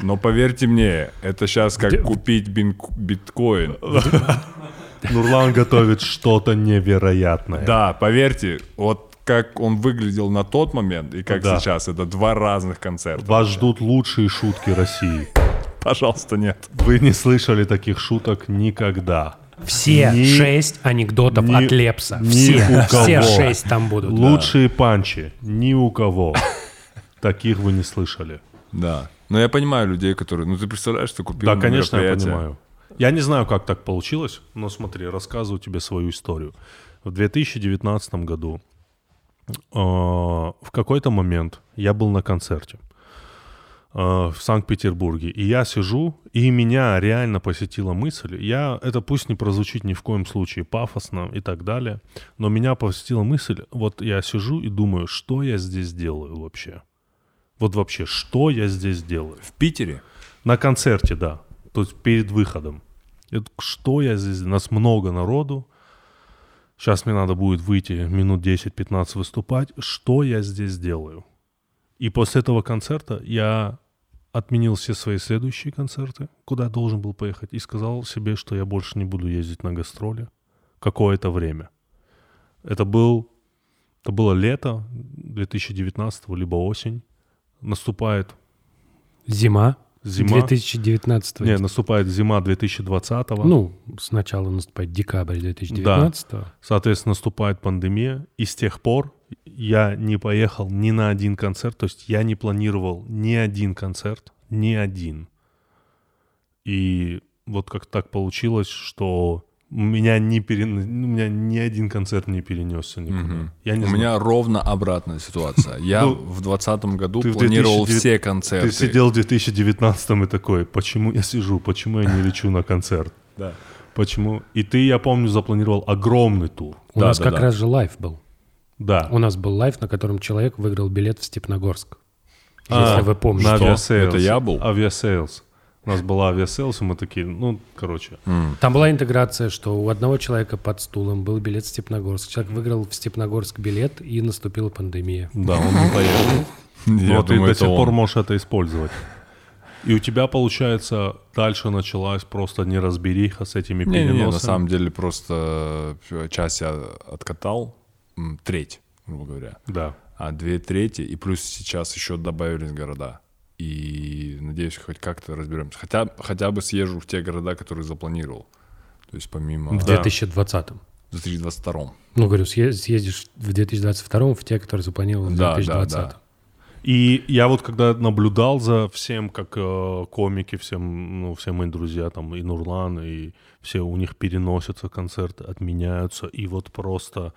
но поверьте мне, это сейчас как Где- купить бин- биткоин. Нурлан готовит что-то невероятное. Да, поверьте, вот как он выглядел на тот момент и как Да. сейчас, это два разных концерта. Вас ждут лучшие шутки России. Пожалуйста, нет. Вы не слышали таких шуток никогда. Все Ни- шесть анекдотов ни- от Лепса. ни Все, у кого. все шесть там будут. Лучшие панчи ни у кого. Таких вы не слышали. Да. Но я понимаю людей, которые... Ну, ты представляешь, ты купил Да, конечно, я понимаю. Я не знаю, как так получилось, но смотри, рассказываю тебе свою историю. В 2019 году э, в какой-то момент я был на концерте. э, в Санкт-Петербурге. И я сижу, и меня реально посетила мысль. Я, это пусть не прозвучит ни в коем случае пафосно и так далее, но меня посетила мысль, вот я сижу и думаю, что я здесь делаю вообще? Вот вообще, что я здесь делаю? В Питере? На концерте, да. То есть перед выходом. Я что я здесь? Нас много народу. Сейчас мне надо будет выйти минут 10-15 выступать. Что я здесь делаю? И после этого концерта я отменил все свои следующие концерты, куда я должен был поехать, и сказал себе, что я больше не буду ездить на гастроли какое-то время. Это, был, это было лето 2019 либо осень. Наступает Зима. зима. 2019 Не, наступает зима 2020 Ну, сначала наступает декабрь 2019 Соответственно, наступает пандемия, и с тех пор я не поехал ни на один концерт, то есть я не планировал ни один концерт, ни один. И вот как так получилось, что меня, не перен... у меня ни один концерт не перенесся никуда. Мгм. Я не У знаю. меня ровно обратная ситуация. Я Ну, в 2020 году планировал 2009 все концерты. Ты сидел в 2019 и такой, почему я сижу, почему я не лечу на концерт? Да. Почему? И ты, я помню, запланировал огромный тур. У Да, нас да, как да. раз же лайв был. Да. У нас был live, на котором человек выиграл билет в Степногорск. А, Если вы помните. На Что? Aviasales. Это я был? Aviasales. У нас была Aviasales, и мы такие, ну, короче. Там была интеграция, что у одного человека под стулом был билет в Степногорск. Человек выиграл в Степногорск билет, и наступила пандемия. Да, он не поехал. Но ты до сих пор можешь это использовать. И у тебя, получается, дальше началась просто неразбериха с этими переносами. на самом деле просто э, часть я откатал, треть, грубо говоря, Да. а две трети, и плюс сейчас еще добавились города. И надеюсь, хоть как-то разберемся. Хотя, хотя бы съезжу в те города, которые запланировал. То есть помимо... В В Да. 2020. 2022. Ну, говорю, съез- съездишь в 2022 в те, которые запланировал в Да, да, 2020. да. И я вот когда наблюдал за всем, как э, комики, всем, ну, все мои друзья, там, и Нурлан, и все у них переносятся концерты, отменяются, и вот просто...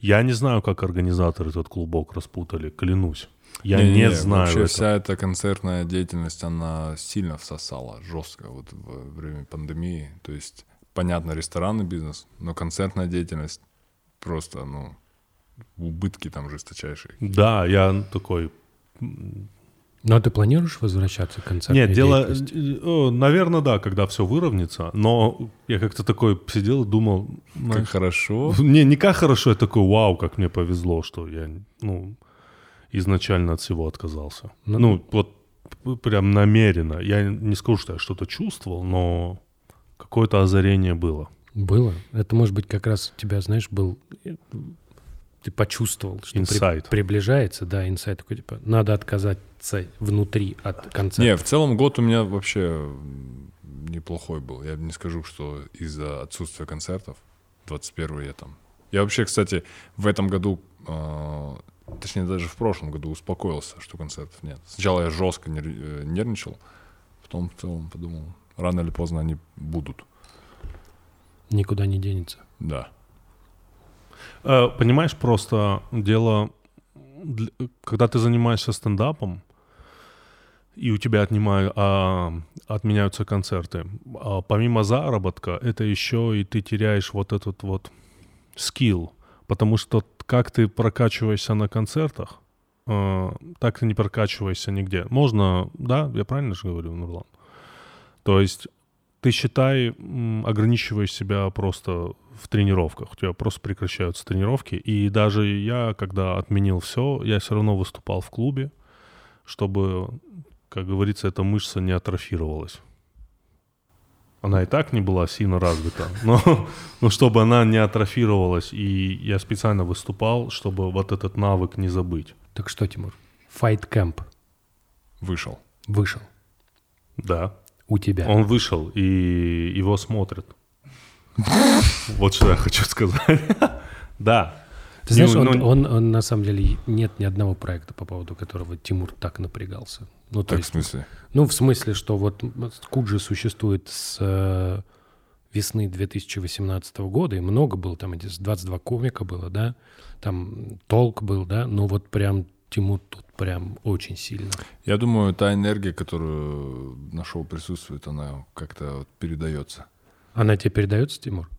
Я не знаю, как организаторы этот клубок распутали, клянусь. Я не, Не-не-не, знаю Вообще этого. вся эта концертная деятельность, она сильно всосала, жестко вот во время пандемии. То есть, понятно, ресторанный бизнес, но концертная деятельность просто, ну, убытки там жесточайшие. Да, я такой... Но ты планируешь возвращаться к концертной Нет, дело, деятельности? наверное, да, когда все выровняется, но я как-то такой сидел и думал, Как знаешь, хорошо. Не, не как хорошо, я такой, вау, как мне повезло, что я, ну, изначально от всего отказался. Ну, Ну, вот прям намеренно. Я не скажу, что я что-то чувствовал, но какое-то озарение было. Было. Это, может быть, как раз у тебя, знаешь, был... Ты почувствовал, что при- Инсайт. приближается, да, инсайт такой, типа, надо отказаться внутри от концерта. Не, в целом год у меня вообще неплохой был. Я не скажу, что из-за отсутствия концертов 21 я там. Я вообще, кстати, в этом году, э, точнее даже в прошлом году успокоился, что концертов нет. Сначала я жестко нер- э, нервничал, потом в целом подумал, рано или поздно они будут. Никуда не денется. Да. Э, Понимаешь, просто дело, когда ты занимаешься стендапом, и у тебя отнимаю, а, отменяются концерты, а помимо заработка, это еще и ты теряешь вот этот вот скилл, потому что как ты прокачиваешься на концертах, э, так ты не прокачиваешься нигде. Можно, да, я правильно же говорю, Нурлан? То есть ты считай, ограничиваешь себя просто в тренировках. У тебя просто прекращаются тренировки. И даже я, когда отменил все, я все равно выступал в клубе, чтобы, как говорится, эта мышца не атрофировалась. Она и так не была сильно развита, но, но чтобы она не атрофировалась, и я специально выступал, чтобы вот этот навык не забыть. Так что, Тимур, Fight Camp Вышел. вышел Да. у тебя. Он вышел, и его смотрят. Вот что я хочу сказать. Да. Ты знаешь, он, ну, он- он, на самом деле нет ни одного проекта, по поводу которого Тимур так напрягался. Ну, то Так, в есть, смысле? ну, в смысле, что вот Куджи существует с э, весны 2018 года, и много было, там эти 22 комика было, да, там толк был, да, но вот прям Тимур тут прям очень сильно. Я думаю, та энергия, которую на шоу присутствует, она как-то вот передается. Она тебе передается, Тимур?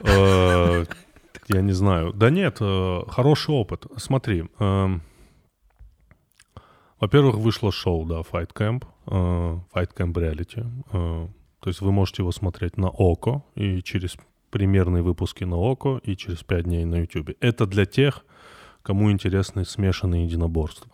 Э, Я не знаю. Да нет, э, хороший опыт. Смотри, эм, во-первых, вышло шоу, да, Fight Camp, э, Fight Camp Reality. Э, То есть вы можете его смотреть на ОКО и через примерные выпуски на ОКО и через 5 дней на YouTube. Это для тех, кому интересны смешанные единоборства.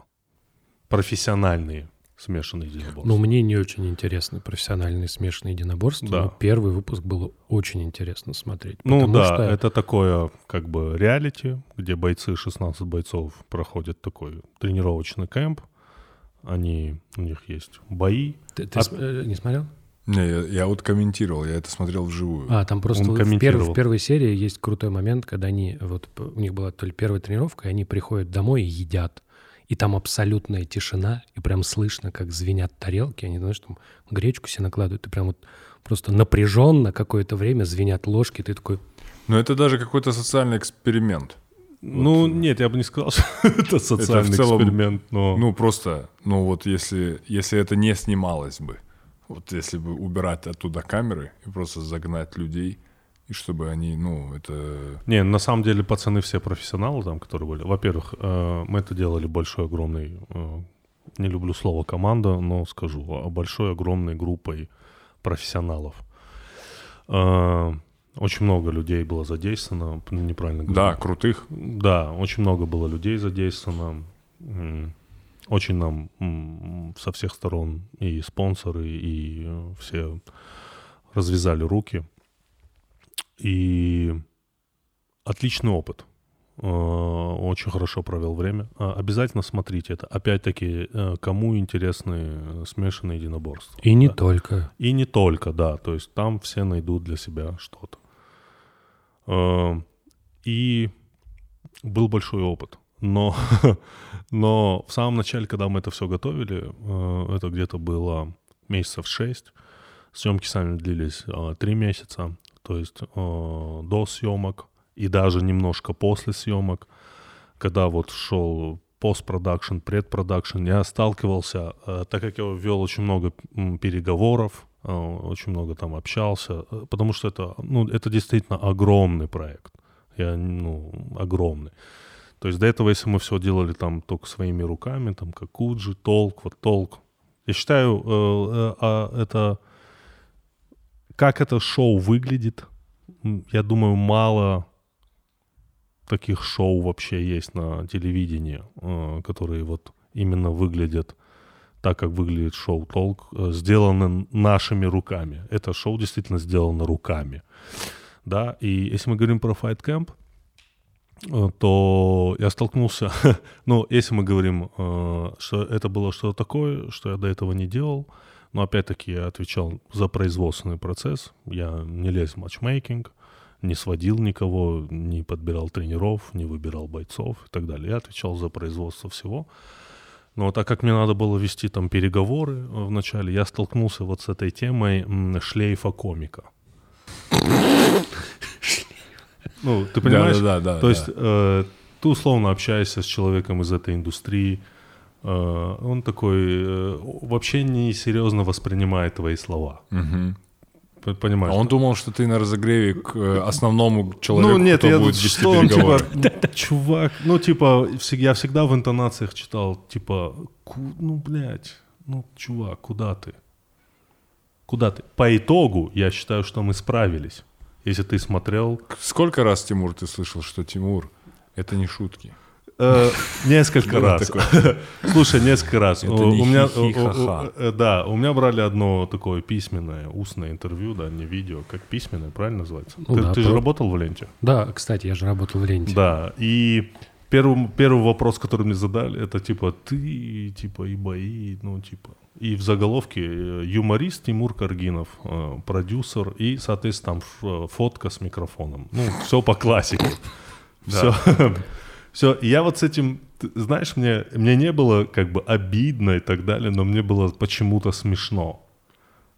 Профессиональные смешанные единоборства. Ну, мне не очень интересны профессиональные смешанные единоборства, Да. но первый выпуск было очень интересно смотреть. Ну да, что это такое как бы реалити, где бойцы, 16 бойцов проходят такой тренировочный кемп. Они, у них есть бои. Ты, ты а- см- не смотрел? Не, я, я вот комментировал, я это смотрел вживую. А, там просто Он в, перв- в первой серии есть крутой момент, когда они, вот у них была то ли первая тренировка, и они приходят домой и едят. И там абсолютная тишина, и прям слышно, как звенят тарелки. Они, знаешь, там гречку себе накладывают, и прям вот просто напряженно какое-то время звенят ложки. Ты такой, Но это даже какой-то социальный эксперимент. Ну нет, я бы не сказал, что это социальный целом, эксперимент, но... Ну, просто, ну вот если, если это не снималось бы, вот если бы убирать оттуда камеры и просто загнать людей, и чтобы они, ну, это... Не, на самом деле пацаны все профессионалы там, которые были. Во-первых, э, мы это делали большой, огромной, э, не люблю слово команда, но скажу, а большой, огромной группой профессионалов. Очень много людей было задействовано, неправильно говорю. Да, крутых. Да, очень много было людей задействовано. Очень нам со всех сторон и спонсоры, и э, все развязали руки. И отличный опыт. Э, Очень хорошо провел время. А, Обязательно смотрите это. Опять-таки, э, кому интересны смешанные единоборства. и не Да. только. И не только, да. То есть там все найдут для себя что-то. Э, И был большой опыт. Но, но в самом начале, когда мы это все готовили, э, это где-то было месяцев шесть. Съемки сами длились э, три месяца. То есть э, до съемок и даже немножко после съемок, когда вот шел постпродакшн, предпродакшн, я сталкивался, так как я вел очень много переговоров, очень много там общался, э, потому что это, ну, это действительно огромный проект. Я, ну, огромный. То есть до этого, если мы все делали там только своими руками, там как Куджи, толк, вот толк. Я считаю, э, э, а это как это шоу выглядит, я думаю, мало таких шоу вообще есть на телевидении, э, которые вот именно выглядят так, как выглядит шоу «Толк», э, сделаны нашими руками. Это шоу действительно сделано руками. Да, и если мы говорим про Fight Camp, э, то я столкнулся, ну, если мы говорим, э, что это было что-то такое, что я до этого не делал, но опять-таки я отвечал за производственный процесс, я не лез в матчмейкинг, не сводил никого, не подбирал тренеров, не выбирал бойцов и так далее. Я отвечал за производство всего. Но так как мне надо было вести там переговоры э, в начале, я столкнулся вот с этой темой шлейфа комика. Ну, ты понимаешь? Да, да, да. То есть э, ты условно общаешься с человеком из этой индустрии, э, он такой вообще не серьезно воспринимает твои слова. П- А Понимаешь? он думал, что ты на разогреве к э, основному человеку, ну нет, кто я будет вести что он типа, чувак, ну типа, я всегда в интонациях читал, типа, «Ку- ну блядь, ну чувак, куда ты? Куда ты? По итогу я считаю, что мы справились. Если ты смотрел, Сколько раз, Тимур, ты слышал, что Тимур — это не шутки? Э, несколько раз. Слушай, несколько раз. У- меня, э, да, у меня брали одно такое письменное, устное интервью, да, не видео, как письменное, правильно называется? Ну ты да, ты же работал в ленте? Да, кстати, я же работал в ленте. Да, и первый, первый вопрос, который мне задали, это типа ты, типа и бои, ну типа. И в заголовке э, юморист Тимур Каргинов, э, продюсер и, соответственно, там фотка с микрофоном. Ну, все по классике. Все. Все. И я вот с этим, ты знаешь, мне, мне не было как бы обидно и так далее, но мне было почему-то смешно,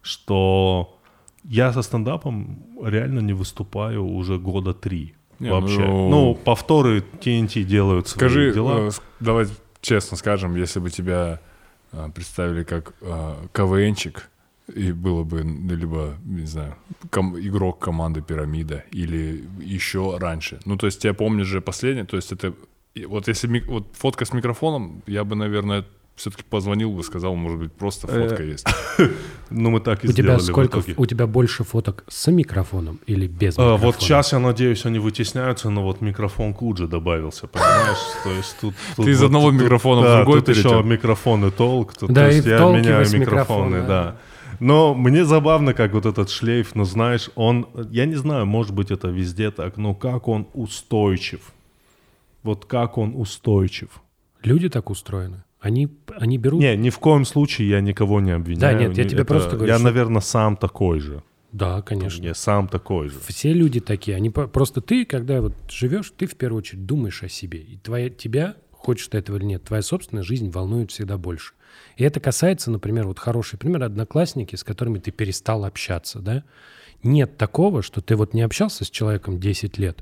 что я со стендапом реально не выступаю уже года три. Не, вообще. ну- Ну, повторы TNT делают свои Скажи, дела. э, с- давай честно скажем, если бы тебя а, представили как а, КВНчик, и было бы либо, не знаю, ком- игрок команды «Пирамида» или еще раньше. Ну, то есть я помню же последнее, то есть это... и Вот если мик- вот фотка с микрофоном, я бы, наверное, все-таки позвонил бы, сказал, может быть, просто фотка есть. Ну, мы так и У тебя сделали сколько? У тебя больше фоток с микрофоном или без А, микрофона? вот сейчас, я надеюсь, они вытесняются, но вот микрофон к же добавился, понимаешь? То есть тут, Ты из одного микрофона в другой тут еще перетер. микрофон и толк, Да, то и есть я меняю микрофоны, да. да. Но мне забавно, как вот этот шлейф, ну знаешь, он, я не знаю, может быть это везде так, но как он устойчив. Вот как он устойчив. Люди так устроены. Они, они берут... Не, ни в коем случае я никого не обвиняю. Да, нет, я тебе это- просто говорю, Я, что- наверное, сам такой же. Да, конечно. Я сам такой же. Все люди такие. Они просто ты, когда вот живешь, ты в первую очередь думаешь о себе. И твоя, тебя, хочешь ты этого или нет, твоя собственная жизнь волнует всегда больше. И это касается, например, вот хороший пример, одноклассники, с которыми ты перестал общаться, да? Нет такого, что ты вот не общался с человеком 10 лет,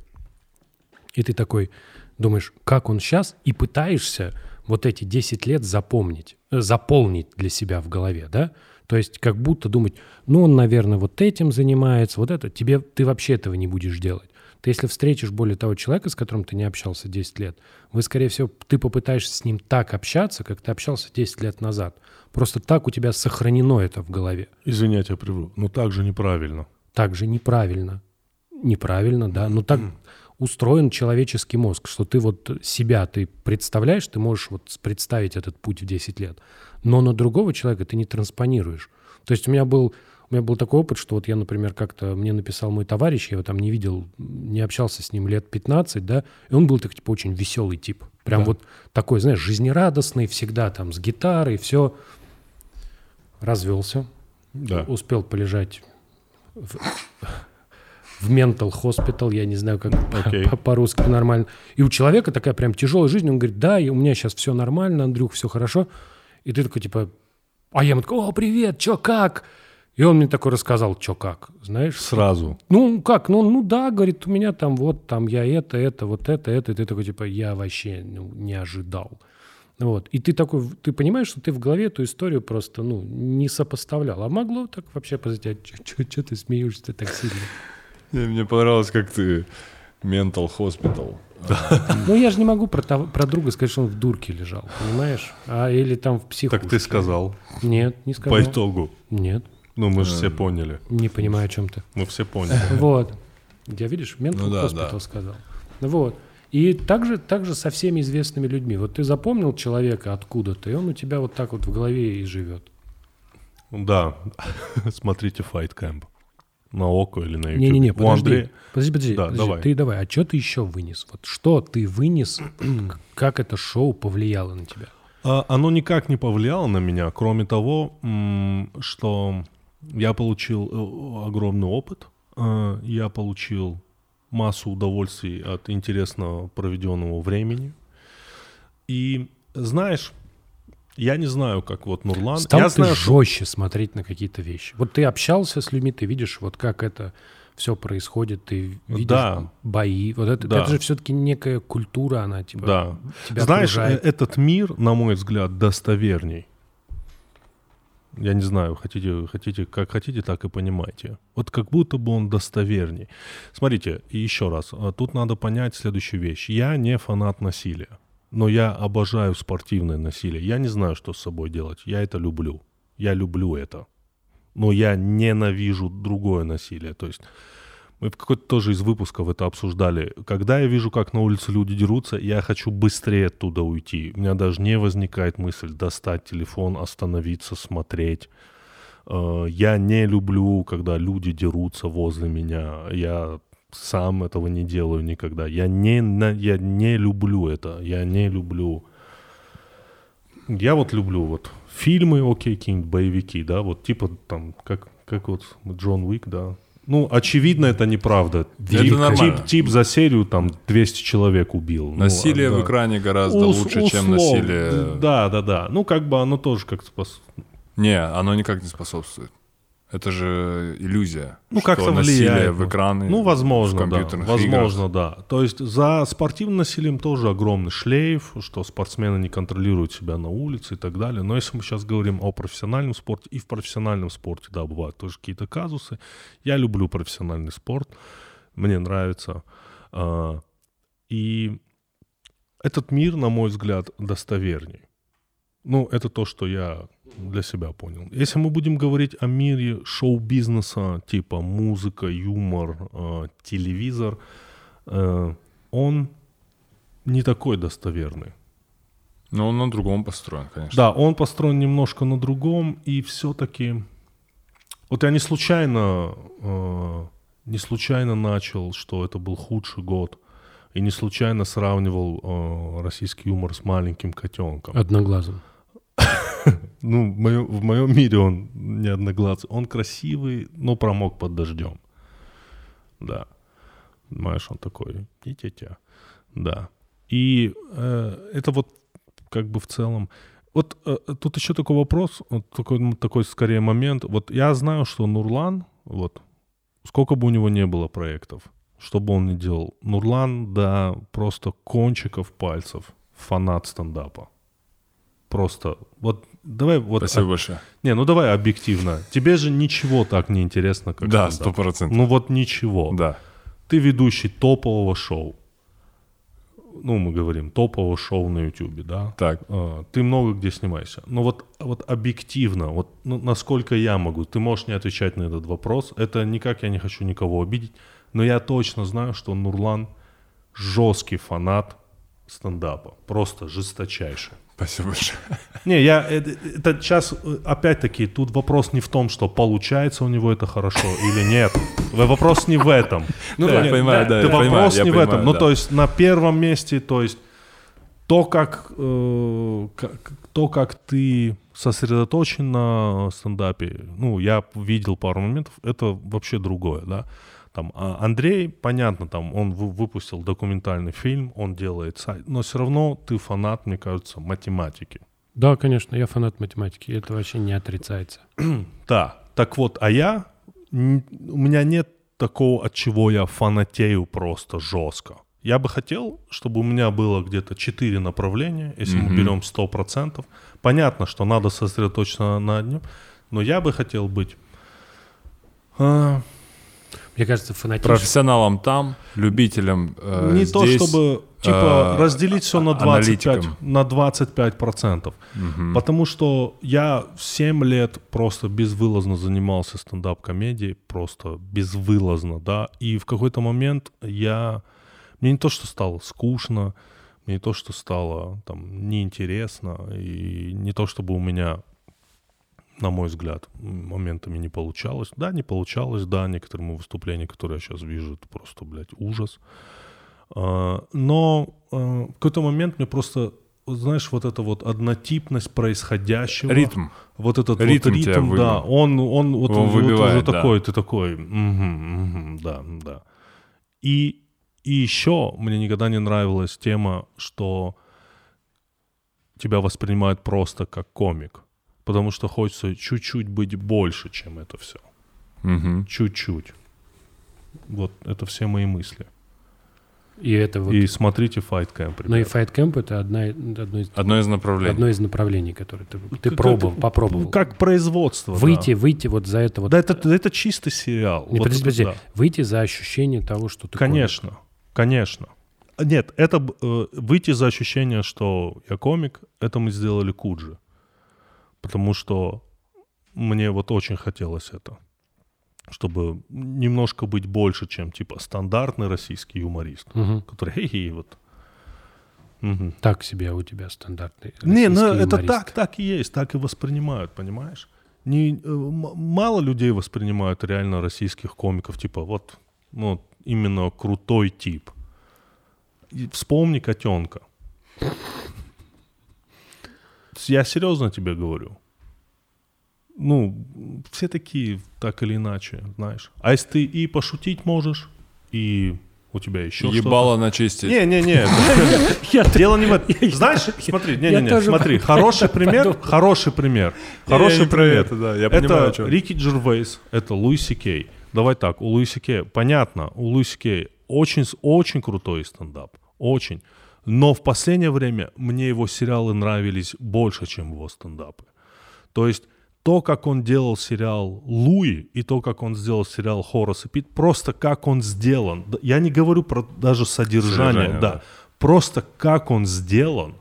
и ты такой думаешь, как он сейчас, и пытаешься вот эти 10 лет запомнить, э, заполнить для себя в голове, да? То есть как будто думать, ну он, наверное, вот этим занимается, вот это. Тебе ты вообще этого не будешь делать. Ты если встретишь более того человека, с которым ты не общался 10 лет, вы, скорее всего, ты попытаешься с ним так общаться, как ты общался 10 лет назад. Просто так у тебя сохранено это в голове. Извини, я прерву. Ну так же неправильно. Так же неправильно. Неправильно, да. Но так устроен человеческий мозг, что ты вот себя ты представляешь, ты можешь вот представить этот путь в 10 лет, но на другого человека ты не транспонируешь. То есть у меня был у меня был такой опыт, что вот я, например, как-то мне написал мой товарищ, я его там не видел, не общался с ним лет 15, да, и он был так, типа, очень веселый тип. Прям Да. вот такой, знаешь, жизнерадостный, всегда там с гитарой, все. Развелся, Да. успел полежать в, в ментал хоспитал, я не знаю, как Окей. по- по-русски нормально. И у человека такая прям тяжелая жизнь, он говорит, да, и у меня сейчас все нормально, Андрюх, все хорошо. И ты такой, типа, а я ему такой, о, привет, чё, как? И он мне такой рассказал, чё, как, знаешь. Сразу. Ну, как, ну, ну да, говорит, у меня там вот, там я это, это, вот это, это. И ты такой, типа, я вообще ну, не ожидал. Вот. И ты такой, ты понимаешь, что ты в голове эту историю просто, ну, не сопоставлял. А могло так вообще произойти. Что ты смеешься так сильно? Не, Мне понравилось, как ты ментал хоспитал. Ну, я же не могу про, того- про друга сказать, что он в дурке лежал, понимаешь? А или там в психушке. Так ты сказал. Нет, не сказал. По итогу. Нет, Ну, мы же все поняли. не понимаю, о чем ты. Мы все поняли. Вот. Я, видишь, ментал Ну да, хоспитал да. сказал. Вот. И также, также со всеми известными людьми. Вот ты запомнил человека откуда-то, и он у тебя вот так вот в голове и живет. Да. Смотрите Fight Camp. На Око или на YouTube. Не-не-не, подожди. Андрея- Подожди, подожди, Да, подожди. давай. Ты давай, а что ты еще вынес? Вот что ты вынес, как это шоу повлияло на тебя? А, Оно никак не повлияло на меня, кроме того, что я получил э, огромный опыт, э, я получил массу удовольствий от интересно проведенного времени. И знаешь, я не знаю, как вот Нурлан. Стал я ты знаю, что- жестче смотреть на какие-то вещи. Вот ты общался с людьми, ты видишь, вот как это все происходит, ты видишь Да. бои. Вот это, Да. это же все-таки некая культура, она типа Да. тебя Знаешь, окружает. э, этот мир, на мой взгляд, достоверней. Я не знаю, хотите, хотите, как хотите, так и понимаете. Вот как будто бы он достоверней. Смотрите, еще раз, тут надо понять следующую вещь. Я не фанат насилия, но я обожаю спортивное насилие. Я не знаю, что с собой делать. Я это люблю. Я люблю это. Но я ненавижу другое насилие. То есть мы в какой-то тоже из выпусков это обсуждали. Когда я вижу, как на улице люди дерутся, я хочу быстрее оттуда уйти. У меня даже не возникает мысль достать телефон, остановиться, смотреть. Э, Я не люблю, когда люди дерутся возле меня. Я сам этого не делаю никогда. Я не, я не люблю это. Я не люблю... Я вот люблю вот фильмы, окей, какие-нибудь боевики, да, вот типа там, как, как вот Джон Уик, да. Ну, очевидно, это неправда. Это Тип, нормально. тип, тип за серию там 200 человек убил. Ну, Насилие да. в экране гораздо Ус- лучше, чем услов- насилие. Да, да, да. Ну, как бы оно тоже как-то... спос- Не, оно никак не способствует. Это же иллюзия. Ну, как-то влияет. в экраны. Ну, возможно, в да. Возможно, да. То есть за спортивным насилием тоже огромный шлейф, что спортсмены не контролируют себя на улице и так далее. Но если мы сейчас говорим о профессиональном спорте, и в профессиональном спорте, да, бывают тоже какие-то казусы. Я люблю профессиональный спорт, мне нравится. А, И этот мир, на мой взгляд, достоверней. Ну, это то, что я для себя понял. Если мы будем говорить о мире шоу-бизнеса, типа музыка, юмор, э, телевизор, э, он не такой достоверный. Но он на другом построен, конечно. Да, он построен немножко на другом, и все-таки... Вот я не случайно, э, не случайно начал, что это был худший год, и не случайно сравнивал э, российский юмор с маленьким котенком. Одноглазым. Ну, в моем, в моем мире он не одноглазый. Он красивый, но промок под дождем. Да. Понимаешь, он такой, тя Да. И э, это вот как бы в целом... Вот э, тут еще такой вопрос, вот такой, ну, такой скорее момент. Вот я знаю, что Нурлан, вот, сколько бы у него не было проектов, что бы он ни делал, Нурлан, да, просто кончиков пальцев фанат стендапа. Просто, вот, давай вот... Спасибо а- большое. не, ну давай объективно. Тебе же ничего так не интересно, как Да, сто процентов. Ну вот ничего. Да. Ты ведущий топового шоу. Ну, мы говорим, топового шоу на Ютубе, да? Так. А, Ты много где снимаешься. Но вот, вот объективно, вот ну, насколько я могу, ты можешь не отвечать на этот вопрос. Это никак я не хочу никого обидеть. Но я точно знаю, что Нурлан жесткий фанат стендапа. Просто жесточайший. Спасибо большое. Не, я это, это сейчас опять-таки тут вопрос не в том, что получается у него это хорошо или нет. Вопрос не в этом. Ну да, я понимаю, да, вопрос не в этом. Ну то есть на первом месте, то есть то э, как- то как ты сосредоточен на стендапе. Ну я видел пару моментов. Это вообще другое, да. Там а Андрей, понятно, там он вы- выпустил документальный фильм, он делает сайт, но все равно ты фанат, мне кажется, математики. Да, конечно, я фанат математики, это вообще не отрицается. Да, так вот, а я, у меня нет такого, от чего я фанатею просто жестко. Я бы хотел, чтобы у меня было где-то 4 направления, если мы Мгм. берем 100%. Понятно, что надо сосредоточиться на одном, но я бы хотел быть... а, Мне кажется, фанатизм... Профессионалом там, любителем э, не здесь. то, чтобы типа э, разделить все на а- 25, аналитиком. на 25%. Мгм. Потому что я 7 лет просто безвылазно занимался стендап-комедией, просто безвылазно, да, и в какой-то момент я... Мне не то, что стало скучно, мне не то, что стало там неинтересно, и не то, чтобы у меня, на мой взгляд, моментами не получалось. Да, не получалось, да, некоторые выступления, которые я сейчас вижу, это просто, блядь, ужас. А, Но а, в какой-то момент мне просто, знаешь, вот эта вот однотипность происходящего. Ритм. Вот этот Ритм вот ритм, выбил. да, он, он, вот, Он он вот выбивает, уже да. такой, ты такой, «Мгм, мгм, да, да. И, и еще мне никогда не нравилась тема, что тебя воспринимают просто как комик, потому что хочется чуть-чуть быть больше, чем это все, Мгм. чуть-чуть. Вот это все мои мысли. И это вот... И смотрите Fight Camp, Ну и. Fight Camp — это одна, одно, из, Одно из направлений. одно из направлений, которое ты, ты Как- пробовал, как- попробовал. Как производство. да. Выйти, выйти вот за это вот... Да, это, это чистый сериал. Не, Вот подожди, это подожди. да. Выйти за ощущение того, что ты Конечно, конечно. Нет, это э, выйти за ощущение, что я комик, это мы сделали Куджи. Потому что мне вот очень хотелось это. Чтобы немножко быть больше, чем типа стандартный российский юморист. Мгм. который хе-хе, вот. Мгм. Так себе у тебя стандартный Не, ну российский это юморист. так, так и есть, так и воспринимают, понимаешь? Не, э, мало людей воспринимают реально российских комиков, типа вот, ну, именно крутой тип. И вспомни котенка. Я серьезно тебе говорю. Ну, все такие, так или иначе, знаешь. А если ты и пошутить можешь, и у тебя еще. Ебало на чести. Не-не-не, дело не в этом. Знаешь, смотри, не-не-не, смотри, хороший пример, хороший пример, хороший пример. это, я понимаю, Это. Рики Джервейс, это Луиси Кей. Давай так, у Луиси Кей, понятно, у Луиси Кей очень, очень крутой стендап, очень. Но в последнее время мне его сериалы нравились больше, чем его стендапы. То есть то, как он делал сериал Луи и то, как он сделал сериал Хорас и Пит, просто как он сделан. Я не говорю про даже содержание, Содержание, да. да. Просто как он сделан,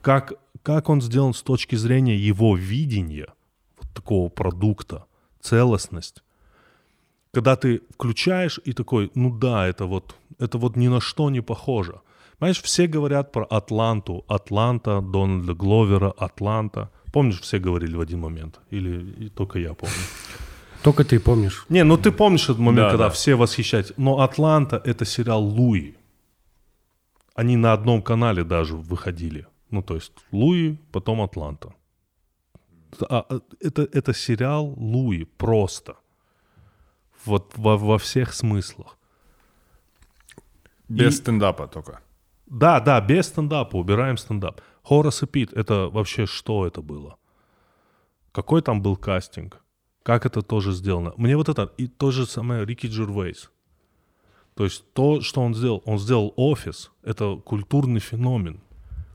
как, как он сделан с точки зрения его видения вот такого продукта, целостность. Когда ты включаешь и такой, ну да, это вот, это вот ни на что не похоже. Понимаешь, все говорят про Атланту, Атланта, Дональда Гловера, Атланта. Помнишь, все говорили в один момент? Или только я помню? Только ты помнишь. Не, ну ты помнишь этот момент, Да, когда да. все восхищаются. Но Атланта — это сериал Луи. Они на одном канале даже выходили. Ну, то есть Луи, потом Атланта. А, а, это, это сериал Луи просто. Вот во, во всех смыслах. Без И- стендапа только. Да, да, без стендапа, убираем стендап. Хорас и Пит, это вообще что это было? Какой там был кастинг? Как это тоже сделано? Мне вот это, и то же самое Рики Джервейс. То есть то, что он сделал, он сделал офис, это культурный феномен.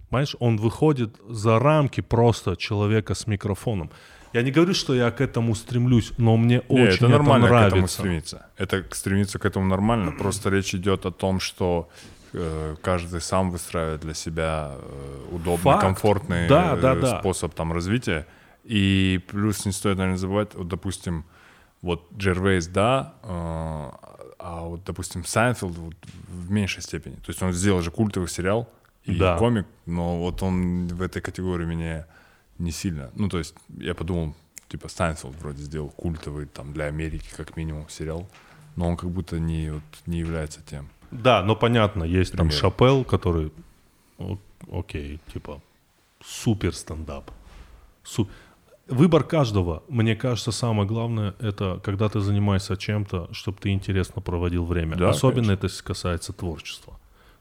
Понимаешь, он выходит за рамки просто человека с микрофоном. Я не говорю, что я к этому стремлюсь, но мне Не, очень это нормально к этому нравится. стремиться. Это стремиться к этому нормально. Просто речь идет о том, что каждый сам выстраивает для себя э, удобный, Факт. комфортный Да, э, да, да. способ там развития. И плюс не стоит, наверное, забывать, вот, допустим, вот Джервейс, да, э, а вот, допустим, Сайнфелд вот, в меньшей степени. То есть он сделал же культовый сериал и Да. комик, но вот он в этой категории мне не сильно. Ну, то есть я подумал, типа Сайнфелд вроде сделал культовый там для Америки как минимум сериал, но он как будто не, вот, не является тем. Да, но понятно, есть там Пример. Шаппелл, который, о- окей, типа, супер стендап. Су- Выбор каждого, мне кажется, самое главное, это когда ты занимаешься чем-то, чтобы ты интересно проводил время. Да, Особенно это касается творчества.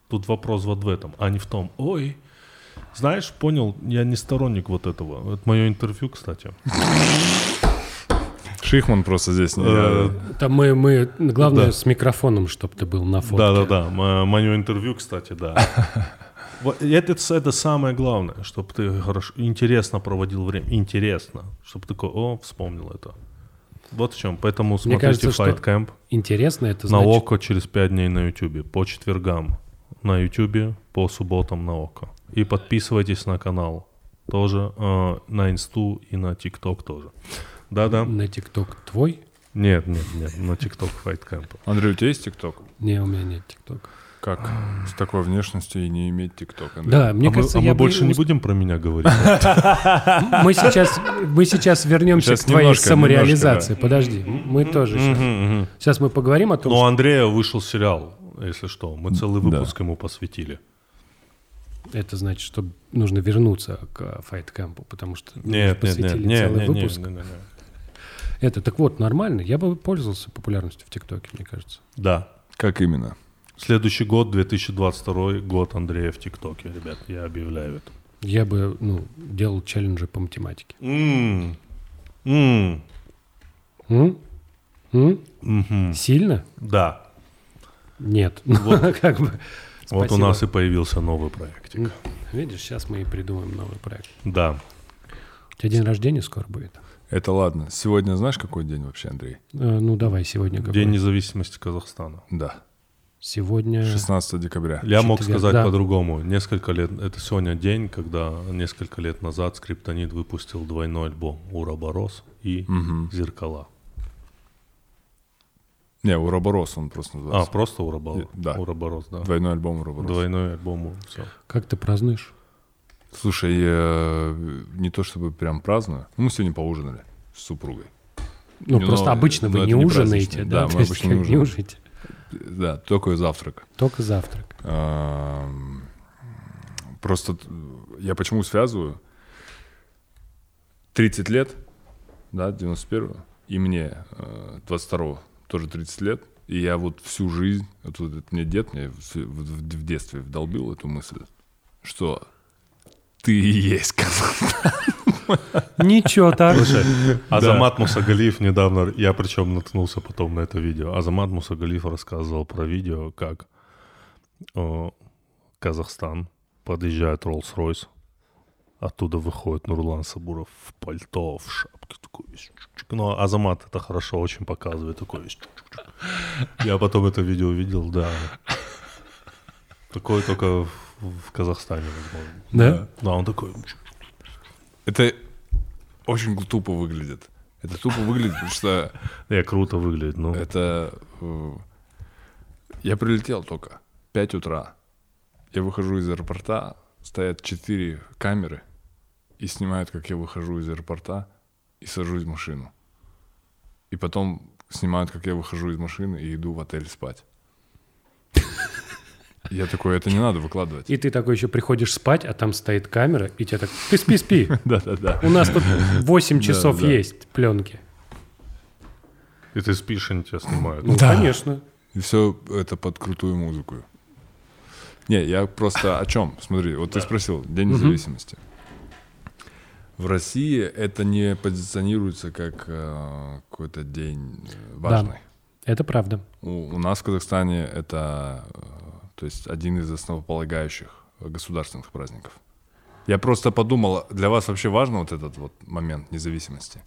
Тут вопрос вот в этом, а не в том, ой, знаешь, понял, я не сторонник вот этого. Это мое интервью, кстати. Шихман просто здесь не... Э, Там мы, мы главное Да. с микрофоном, чтобы ты был на фотке. Да-да-да, мое интервью, кстати, да. Это, это самое главное, чтобы ты хорошо, интересно проводил время. Интересно. Чтобы такой, о, вспомнил это. Вот в чем. Поэтому смотрите кажется, что Fight Camp Интересно, это на значит... ОКО через 5 дней на Ютубе. По четвергам на Ютубе, по субботам на ОКО. И подписывайтесь на канал. Тоже э, на Инсту и на ТикТок тоже. Да-да. На ТикТок твой? Нет, нет, нет, на ТикТок Fight Camp. Андрей, у тебя есть ТикТок? Не, у меня нет ТикТока. Как с такой внешностью и не иметь ТикТок? Да, мне а мы, кажется, а мы я бы больше не усп- будем про меня говорить. Мы сейчас, мы сейчас вернемся к твоей самореализации. Подожди, мы тоже сейчас. Сейчас мы поговорим о том, Но у Андрея вышел сериал, если что. Мы целый выпуск ему посвятили. это значит, что нужно вернуться к файт-кэмпу, потому что мы Нет, нет, нет, посвятили нет, целый нет, выпуск. нет, нет, нет. Это так вот, нормально. Я бы пользовался популярностью в ТикТоке, мне кажется. Да. Как именно? Следующий год, 2022 год Андрея в ТикТоке, ребят, я объявляю это. Я бы, ну, делал челленджи по математике. М. М. М? М? Мгм. Сильно? Да. Нет. как бы. Вот у Спасибо. нас и появился новый проектик. Видишь, сейчас мы и придумаем новый проект. Да. У тебя день рождения скоро будет. Это ладно. Сегодня знаешь, какой день вообще, Андрей? Э, Ну, давай сегодня говори. День независимости Казахстана. Да. Сегодня... 16 декабря. Я мог сказать да. по-другому. Несколько лет, это сегодня день, когда несколько лет назад Скриптонит выпустил двойной альбом «Ураборос» и Мгм. «Зеркала». Не, Уроборос он просто А, называется. просто Ураборос. Да. Ураборос, да. Двойной альбом Уроборос. Двойной альбом, все. Как ты празднуешь? Слушай, я не то чтобы прям праздную. Ну, Мы сегодня поужинали с супругой. Ну, Ну, просто но- обычно но вы не не ужинаете, да? Да, мы обычно не ужинаем. ужинаете. Да, только завтрак. Только завтрак. Просто я почему связываю? 30 лет, да, 91-го, и мне э, 22-го тоже 30 лет. И я вот всю жизнь, вот, вот мне дед мне в, в- в детстве вдолбил эту мысль, что ты и есть Казахстан. Ничего так. Азамат Мусагалиев недавно, я причем наткнулся потом на это видео. Азамат Мусагалиев рассказывал про видео, как э, Казахстан подъезжает Роллс-Ройс, оттуда выходит Нурлан Сабуров в пальто, в шапке такой весь чук-чук. Ну, а Азамат это хорошо очень показывает, такой весь. Я потом это видео видел, да. Такое только в, Казахстане, возможно. Да? Да, он такой... Это очень тупо выглядит. Это тупо выглядит, потому что Я круто выглядит, ну. это... э, Я прилетел только 5 утра. Я выхожу из аэропорта, стоят 4 камеры и снимают, как я выхожу из аэропорта и сажусь в машину. И потом снимают, как я выхожу из машины и иду в отель спать. Я такой, это не надо выкладывать. И ты такой еще приходишь спать, а там стоит камера, и тебе так, ты спи, спи. Да-да-да. У нас тут 8 часов да. есть пленки. И ты спишь, они тебя снимают. Ну, конечно. И все это под крутую музыку. Не, я просто о чем? Смотри, вот ты спросил, День независимости. В России это не позиционируется как э, какой-то день э, важный. Это правда. У, у нас в Казахстане это э, то есть один из основополагающих государственных праздников. Я просто подумал, для вас вообще важно вот этот вот момент независимости?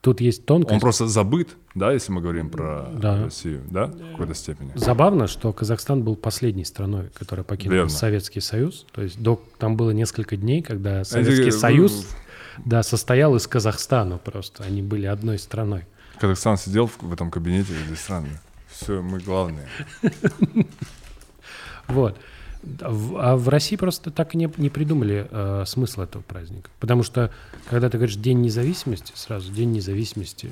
Тут есть тонкость. Он просто забыт, да, если мы говорим про Да. Россию, да, в какой-то степени? Забавно, что Казахстан был последней страной, которая покинула Верно. Советский Союз. То есть до, там было несколько дней, когда э, Советский ну, Союз да, состоял из Казахстана просто. Они были одной страной. Казахстан сидел в, в этом кабинете, здесь странно. Все, мы главные. Вот. А в- России просто так и не, не придумали э, смысл этого праздника. Потому что, когда ты говоришь День независимости, сразу День независимости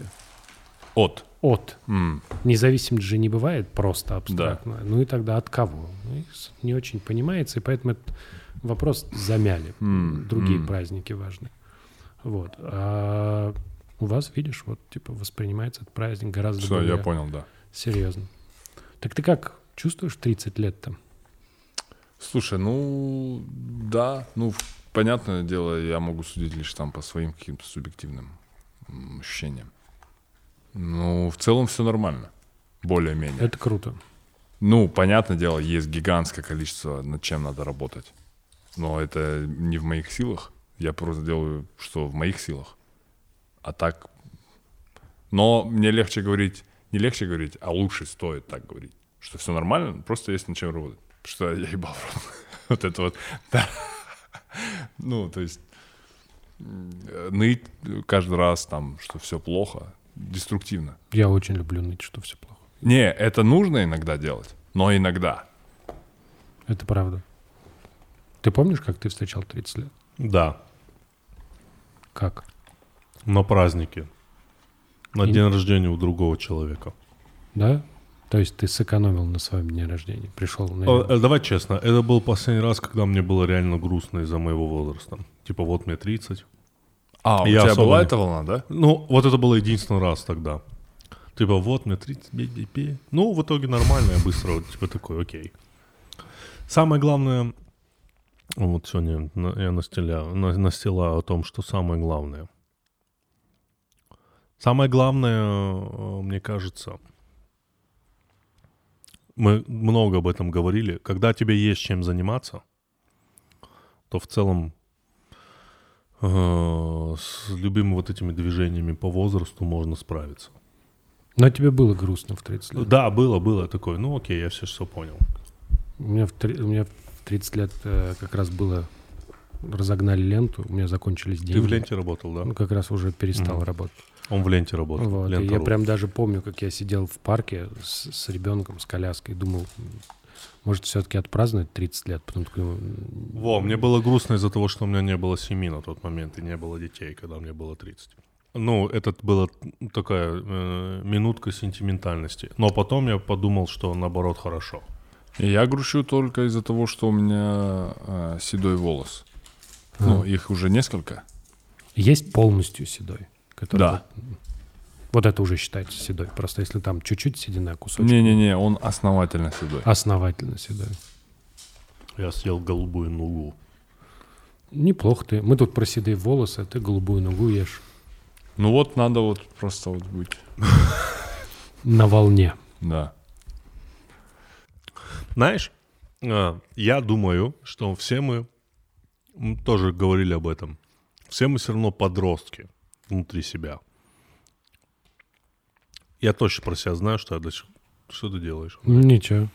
От. от. М. Независимость же не бывает просто абстрактно. Ну и тогда от кого? Ну, не очень понимается, и поэтому этот вопрос замяли. М, Другие м. праздники важны. Вот. А у вас, видишь, вот типа воспринимается этот праздник гораздо Все, более я понял, да. серьезно. Так ты как чувствуешь 30 лет там? Слушай, ну да, ну понятное дело, я могу судить лишь там по своим каким-то субъективным ощущениям. Ну, в целом все нормально. Более-менее. Это круто. Ну, понятное дело, есть гигантское количество, над чем надо работать. Но это не в моих силах. Я просто делаю, что в моих силах. А так... Но мне легче говорить, не легче говорить, а лучше стоит так говорить. Что все нормально, просто есть над чем работать. Что я ебал в рот. Вот это вот. Да. Ну, то есть ныть каждый раз там, что все плохо, деструктивно. Я очень люблю ныть, что все плохо. Не, это нужно иногда делать, но иногда. Это правда. Ты помнишь, как ты встречал 30 лет? Да, Как? на празднике. На И- день рождения у другого человека. Да? То есть ты сэкономил на своем дне рождения, пришел на э, Давай честно, это был последний раз, когда мне было реально грустно из-за моего возраста. Типа вот мне 30. А, у Я тебя особо была не- эта волна, да? Ну, вот это было единственный раз тогда. Типа вот мне 30, бе-бе-бе. Ну, в итоге нормально, я быстро вот, типа такой, окей. Самое главное, вот сегодня я настеляю, на- настилаю о том, что самое главное. Самое главное, э, мне кажется, мы много об этом говорили, когда тебе есть чем заниматься, то в целом э, с любыми вот этими движениями по возрасту можно справиться. Но тебе было грустно в 30 лет. Да, было, было такое. Ну окей, я все, все понял. У меня в, у меня в 30 лет э, как раз было... Разогнали ленту, у меня закончились деньги. Ты в ленте работал, да? Ну, как раз уже перестал Мгм. работать. Он в ленте работал. Вот, Лента я ру. прям даже помню, как я сидел в парке с, с ребенком, с коляской, думал, может, все-таки отпраздновать 30 лет. Потом такой, Во, мне было грустно из-за того, что у меня не было семьи на тот момент и не было детей, когда мне было 30. Ну, это была такая э, минутка сентиментальности. Но потом я подумал, что наоборот хорошо. Я грущу только из-за того, что у меня э, седой волос. Ну, а, их уже несколько. есть полностью седой. Который Да. вот- Вот это уже считается седой. Просто если там чуть-чуть седина, кусочек. Не-не-не, он основательно седой. Основательно седой. Я съел голубую нугу. Неплохо ты. Мы тут про седые волосы, а ты голубую ногу ешь. Ну вот надо вот просто вот быть. На волне. Да. Знаешь, а, я думаю, что все мы, мы тоже говорили об этом, все мы все равно подростки внутри себя. Я точно про себя знаю, что я до сих- Что ты делаешь? Ничего.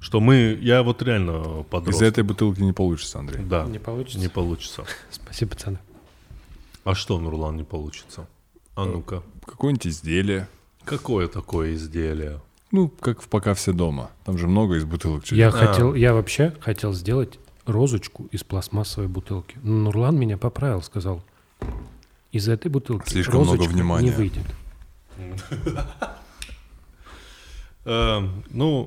Что мы... Я вот реально Из подросток. этой бутылки не получится, Андрей. Да, Не получится? не получится. Спасибо, пацаны. А что, Нурлан, не получится? А ну-ка. Какое-нибудь изделие. Какое такое изделие? Ну, как в «Пока все дома». Там же много из бутылок. чуть- Я А. хотел, я вообще хотел сделать розочку из пластмассовой бутылки. Но Нурлан меня поправил, сказал, из этой бутылки Слишком много розочка внимания. не выйдет. Э, ну,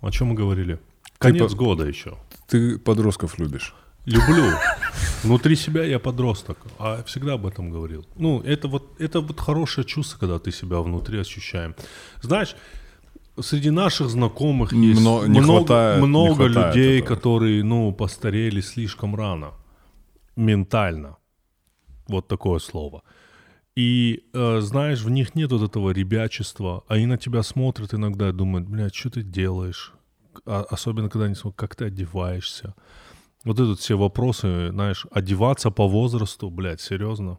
о чем мы говорили? Конец года еще. Ты подростков любишь. Люблю. Внутри себя я подросток, а всегда об этом говорил. Ну, это вот, это вот хорошее чувство, когда ты себя внутри ощущаем. Знаешь, среди наших знакомых Мно- есть не много, хватает- не много хватает людей, этого. которые, ну, постарели слишком рано. Ментально. Вот такое слово. И, э, знаешь, в них нет вот этого ребячества. Они на тебя смотрят иногда и думают, блядь, что ты делаешь? А- особенно, когда они смотрят, как ты одеваешься. Вот это все вопросы, знаешь, одеваться по возрасту, блядь, серьезно?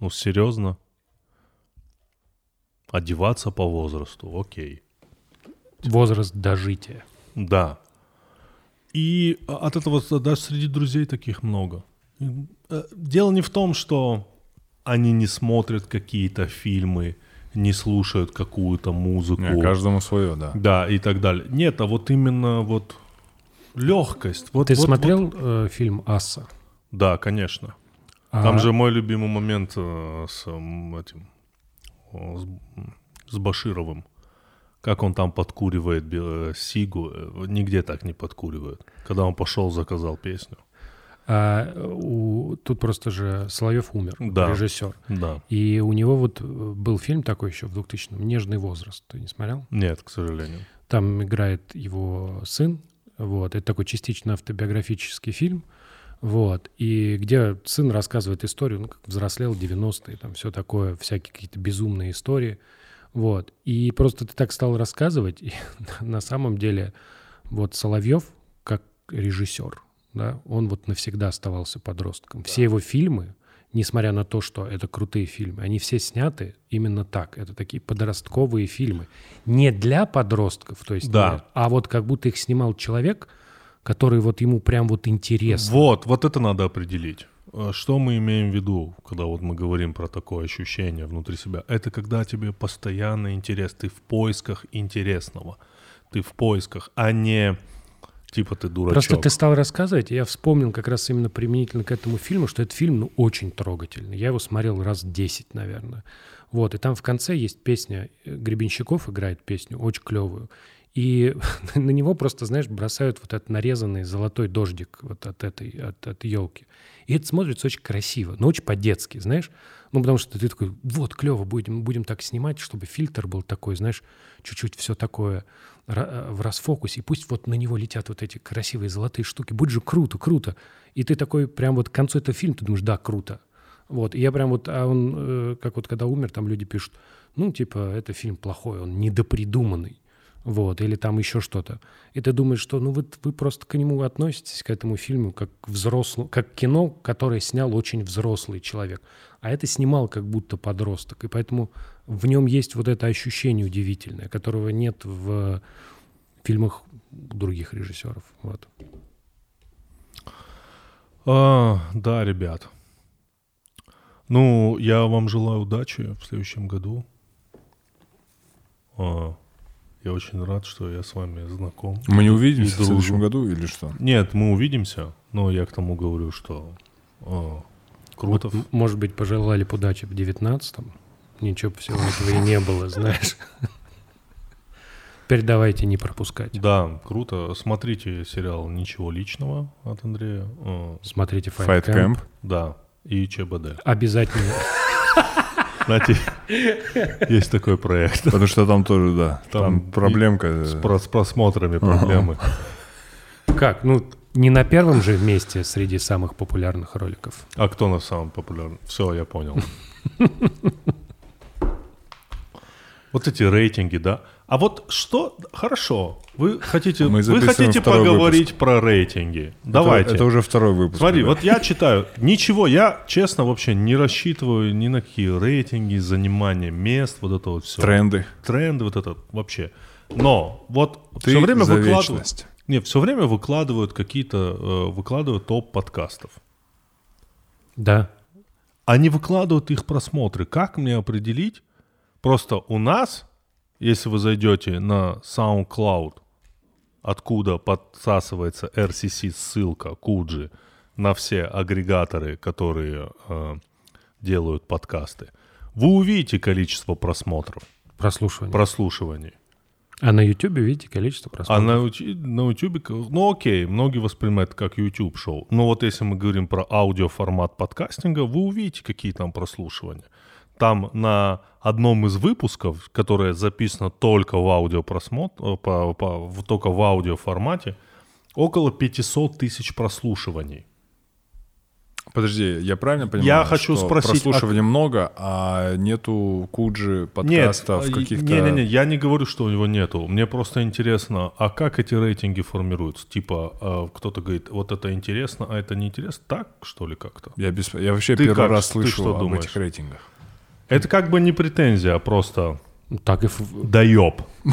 Ну, серьезно? Одеваться по возрасту, окей. Возраст дожития. Да. И от этого даже среди друзей таких много. Э, Дело не в том, что они не смотрят какие-то фильмы, не слушают какую-то музыку. Не, каждому свое, да. Да, и так далее. Нет, а вот именно вот легкость. Вот, Ты вот- смотрел вот- э, фильм «Асса»? Да, конечно. А, Там же мой любимый момент э, с этим, с, с Башировым. Как он там подкуривает э, сигу. э, Нигде так не подкуривают. Когда он пошел, заказал песню. А, у- тут просто же Соловьев умер, Да. режиссер. Да. И у него вот э, был фильм такой еще в 2000-м «Нежный возраст». Ты не смотрел? Нет, к сожалению. Там играет его сын. Вот. Это такой частично автобиографический фильм. Вот. И где сын рассказывает историю, ну, как взрослел 90-е, там все такое, всякие какие-то безумные истории. Вот. И просто ты так стал рассказывать, и на самом деле вот Соловьев, как режиссер, да, он вот навсегда оставался подростком. Все его фильмы, несмотря на то, что это крутые фильмы, они все сняты именно так. Это такие подростковые фильмы. Не для подростков, то есть, Да. не- а вот как будто их снимал человек, который вот ему прям вот интересно. Вот, вот это надо определить. Э, Что мы имеем в виду, когда вот мы говорим про такое ощущение внутри себя? Это когда тебе постоянно интерес, ты в поисках интересного, ты в поисках, а не типа ты дурачок. Просто ты стал рассказывать, и я вспомнил как раз именно применительно к этому фильму, что этот фильм, ну, очень трогательный. Я его смотрел раз 10, наверное. Вот, и там в конце есть песня, э, Гребенщиков играет песню, очень клевую. И на него просто, знаешь, бросают вот этот нарезанный золотой дождик вот от этой, от, от елки. И это смотрится очень красиво, но очень по-детски, знаешь. Ну, потому что ты такой, вот, клево, будем, будем так снимать, чтобы фильтр был такой, знаешь, чуть-чуть все такое в расфокусе. И пусть вот на него летят вот эти красивые золотые штуки. Будет же круто, круто. И ты такой прям вот к концу этого фильма, ты думаешь, да, круто. Вот, и я прям вот, а он, э, как вот когда умер, там люди пишут, ну, типа, это фильм плохой, он недопридуманный. Вот, или там еще что-то. И ты думаешь, что ну вот вы просто к нему относитесь, к этому фильму, как к взрослому, как к кино, которое снял очень взрослый человек. А это снимал как будто подросток. И поэтому в нем есть вот это ощущение удивительное, которого нет в фильмах других режиссеров. Вот. А, да, ребят. Ну, я вам желаю удачи в следующем году. А, я очень рад, что я с вами знаком. Мы не увидимся в следующем году или что? Нет, мы увидимся, но я к тому говорю, что а, круто. Вот, может быть, пожелали бы удачи в девятнадцатом. Ничего всего этого и не было, знаешь. Теперь давайте не пропускать. Да, круто. Смотрите сериал «Ничего личного» от Андрея. А, Смотрите Fight Fight Camp. Camp. да, и ЧБД. Обязательно. Знаете, есть такой проект. Потому что там тоже, да, Там там, проблемка. С, про- с просмотрами проблемы. Как? Ну, не на первом же месте среди самых популярных роликов. А кто на самом популярный? Все, я понял. Вот эти рейтинги, да. А вот что... Хорошо. Вы хотите, Мы вы хотите поговорить про рейтинги. Давайте. Это, это уже второй выпуск. Смотри, ребят. вот я читаю. Ничего, я честно вообще не рассчитываю ни на какие рейтинги, занимание мест, вот это вот все. Тренды. Тренды, вот это вообще. Но вот Ты все время за выкладывают... вечность. Не, все время выкладывают какие-то, э, выкладывают топ подкастов. Да. Они выкладывают их просмотры. Как мне определить? Просто у нас, если вы зайдете на SoundCloud, откуда подсасывается RCC ссылка Куджи на все агрегаторы, которые э, делают подкасты, вы увидите количество просмотров, Прослушивание. прослушиваний. А на YouTube видите количество А просмотров? на, Ути- на YouTube, ну окей, многие воспринимают как YouTube шоу. Но вот если мы говорим про аудиоформат подкастинга, вы увидите, какие там прослушивания. Там на одном из выпусков, которое записано только в аудиопросмотр, по, по- в- только в аудиоформате, около 500 тысяч прослушиваний. Подожди, я правильно понимаю? Я хочу что спросить, Прослушивания много, а нету куджи подкастов Нет, каких-то. Не-не-не, я не говорю, что у него нету. Мне просто интересно, а как эти рейтинги формируются? Типа, э, кто-то говорит, вот это интересно, а это неинтересно. Так, что ли, как-то? Я, без- я вообще Ты первый как? раз слышу об думаешь? этих рейтингах. Это как бы не претензия, а просто Так и... доеб.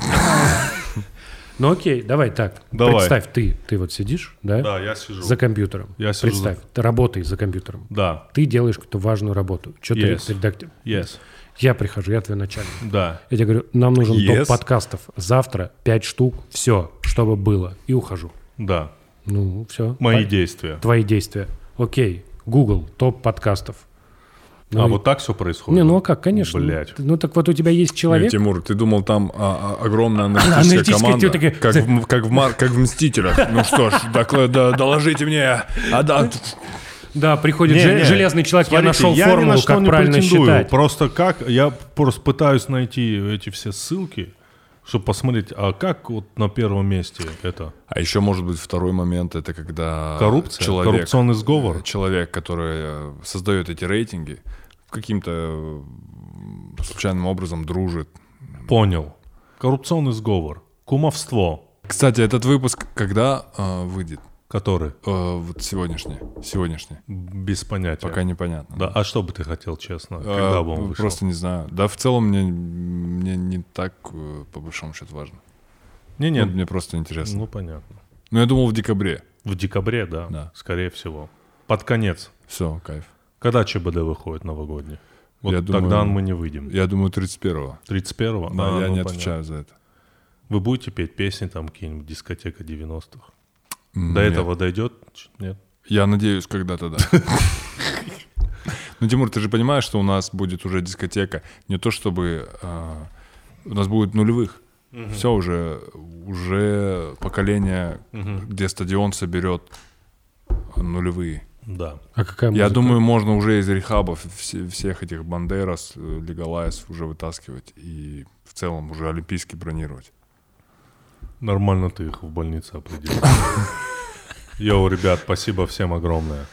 Ну окей, давай так. Давай. Представь, ты, ты вот сидишь, да? Да, я сижу. За компьютером. Я сижу Представь, ты работаешь за компьютером. Да, Ты делаешь какую-то важную работу. Что Yes. ты редактор? yes, Я прихожу, я твой начальник. да. Я тебе говорю, нам нужен Yes. топ подкастов. Завтра 5 штук, все, чтобы было. И ухожу. Да, Ну, все. мои действия. Твои действия. Окей, Google, топ подкастов. Ну, а и- вот так все происходит? Не, ну а как, конечно. Блять. Ну так вот у тебя есть человек, Нет, Тимур, ты думал, там а, а, огромная аналитическая Аналитическая команда, такая, как, в, как, в, Мар- как в «Мстителях». Ну что ж, доложите мне. А да, да, приходит Не, же- не. железный человек, я Смотрите, нашел я ни формулу, на как не правильно претендую. считать. Просто как, я просто пытаюсь найти эти все ссылки, чтобы посмотреть, а как вот на первом месте это? А еще может быть второй момент, это когда Коррупция? человек, Коррупционный сговор? человек, который э, создает эти рейтинги, каким-то э, случайным образом дружит. Понял. Коррупционный сговор. Кумовство. Кстати, этот выпуск когда э, выйдет? Который? Э, вот сегодняшний, сегодняшний. Без понятия. Пока непонятно. Да, а что бы ты хотел, честно? Э, Когда бы он вышел? Просто не знаю. Да, в целом мне, мне не так, э, по большому счету, важно. Не, Ну, нет. мне просто интересно. Ну, понятно. Ну, я думал в декабре. В декабре, да, Да. скорее всего. Под конец. Все, кайф. Когда ЧБД выходит новогодний? Вот Я тогда думаю- мы не выйдем. Я думаю, 31-го. 31-го? Да, А, я ну, не понятно. отвечаю за это. Вы будете петь песни там какие-нибудь дискотека 90-х? До нет. этого дойдет? Нет? Я надеюсь, когда-то да. Ну, Тимур, ты же понимаешь, что у нас будет уже дискотека не то чтобы... а, у нас будет нулевых. Все уже, уже поколение, где стадион соберет нулевые. Да. А какая Я музыка? думаю, можно уже из рехабов все- всех этих Бандерас, э, Легалайз уже вытаскивать и в целом уже олимпийский бронировать. Нормально ты их в больнице определил. Йоу, ребят, спасибо всем огромное.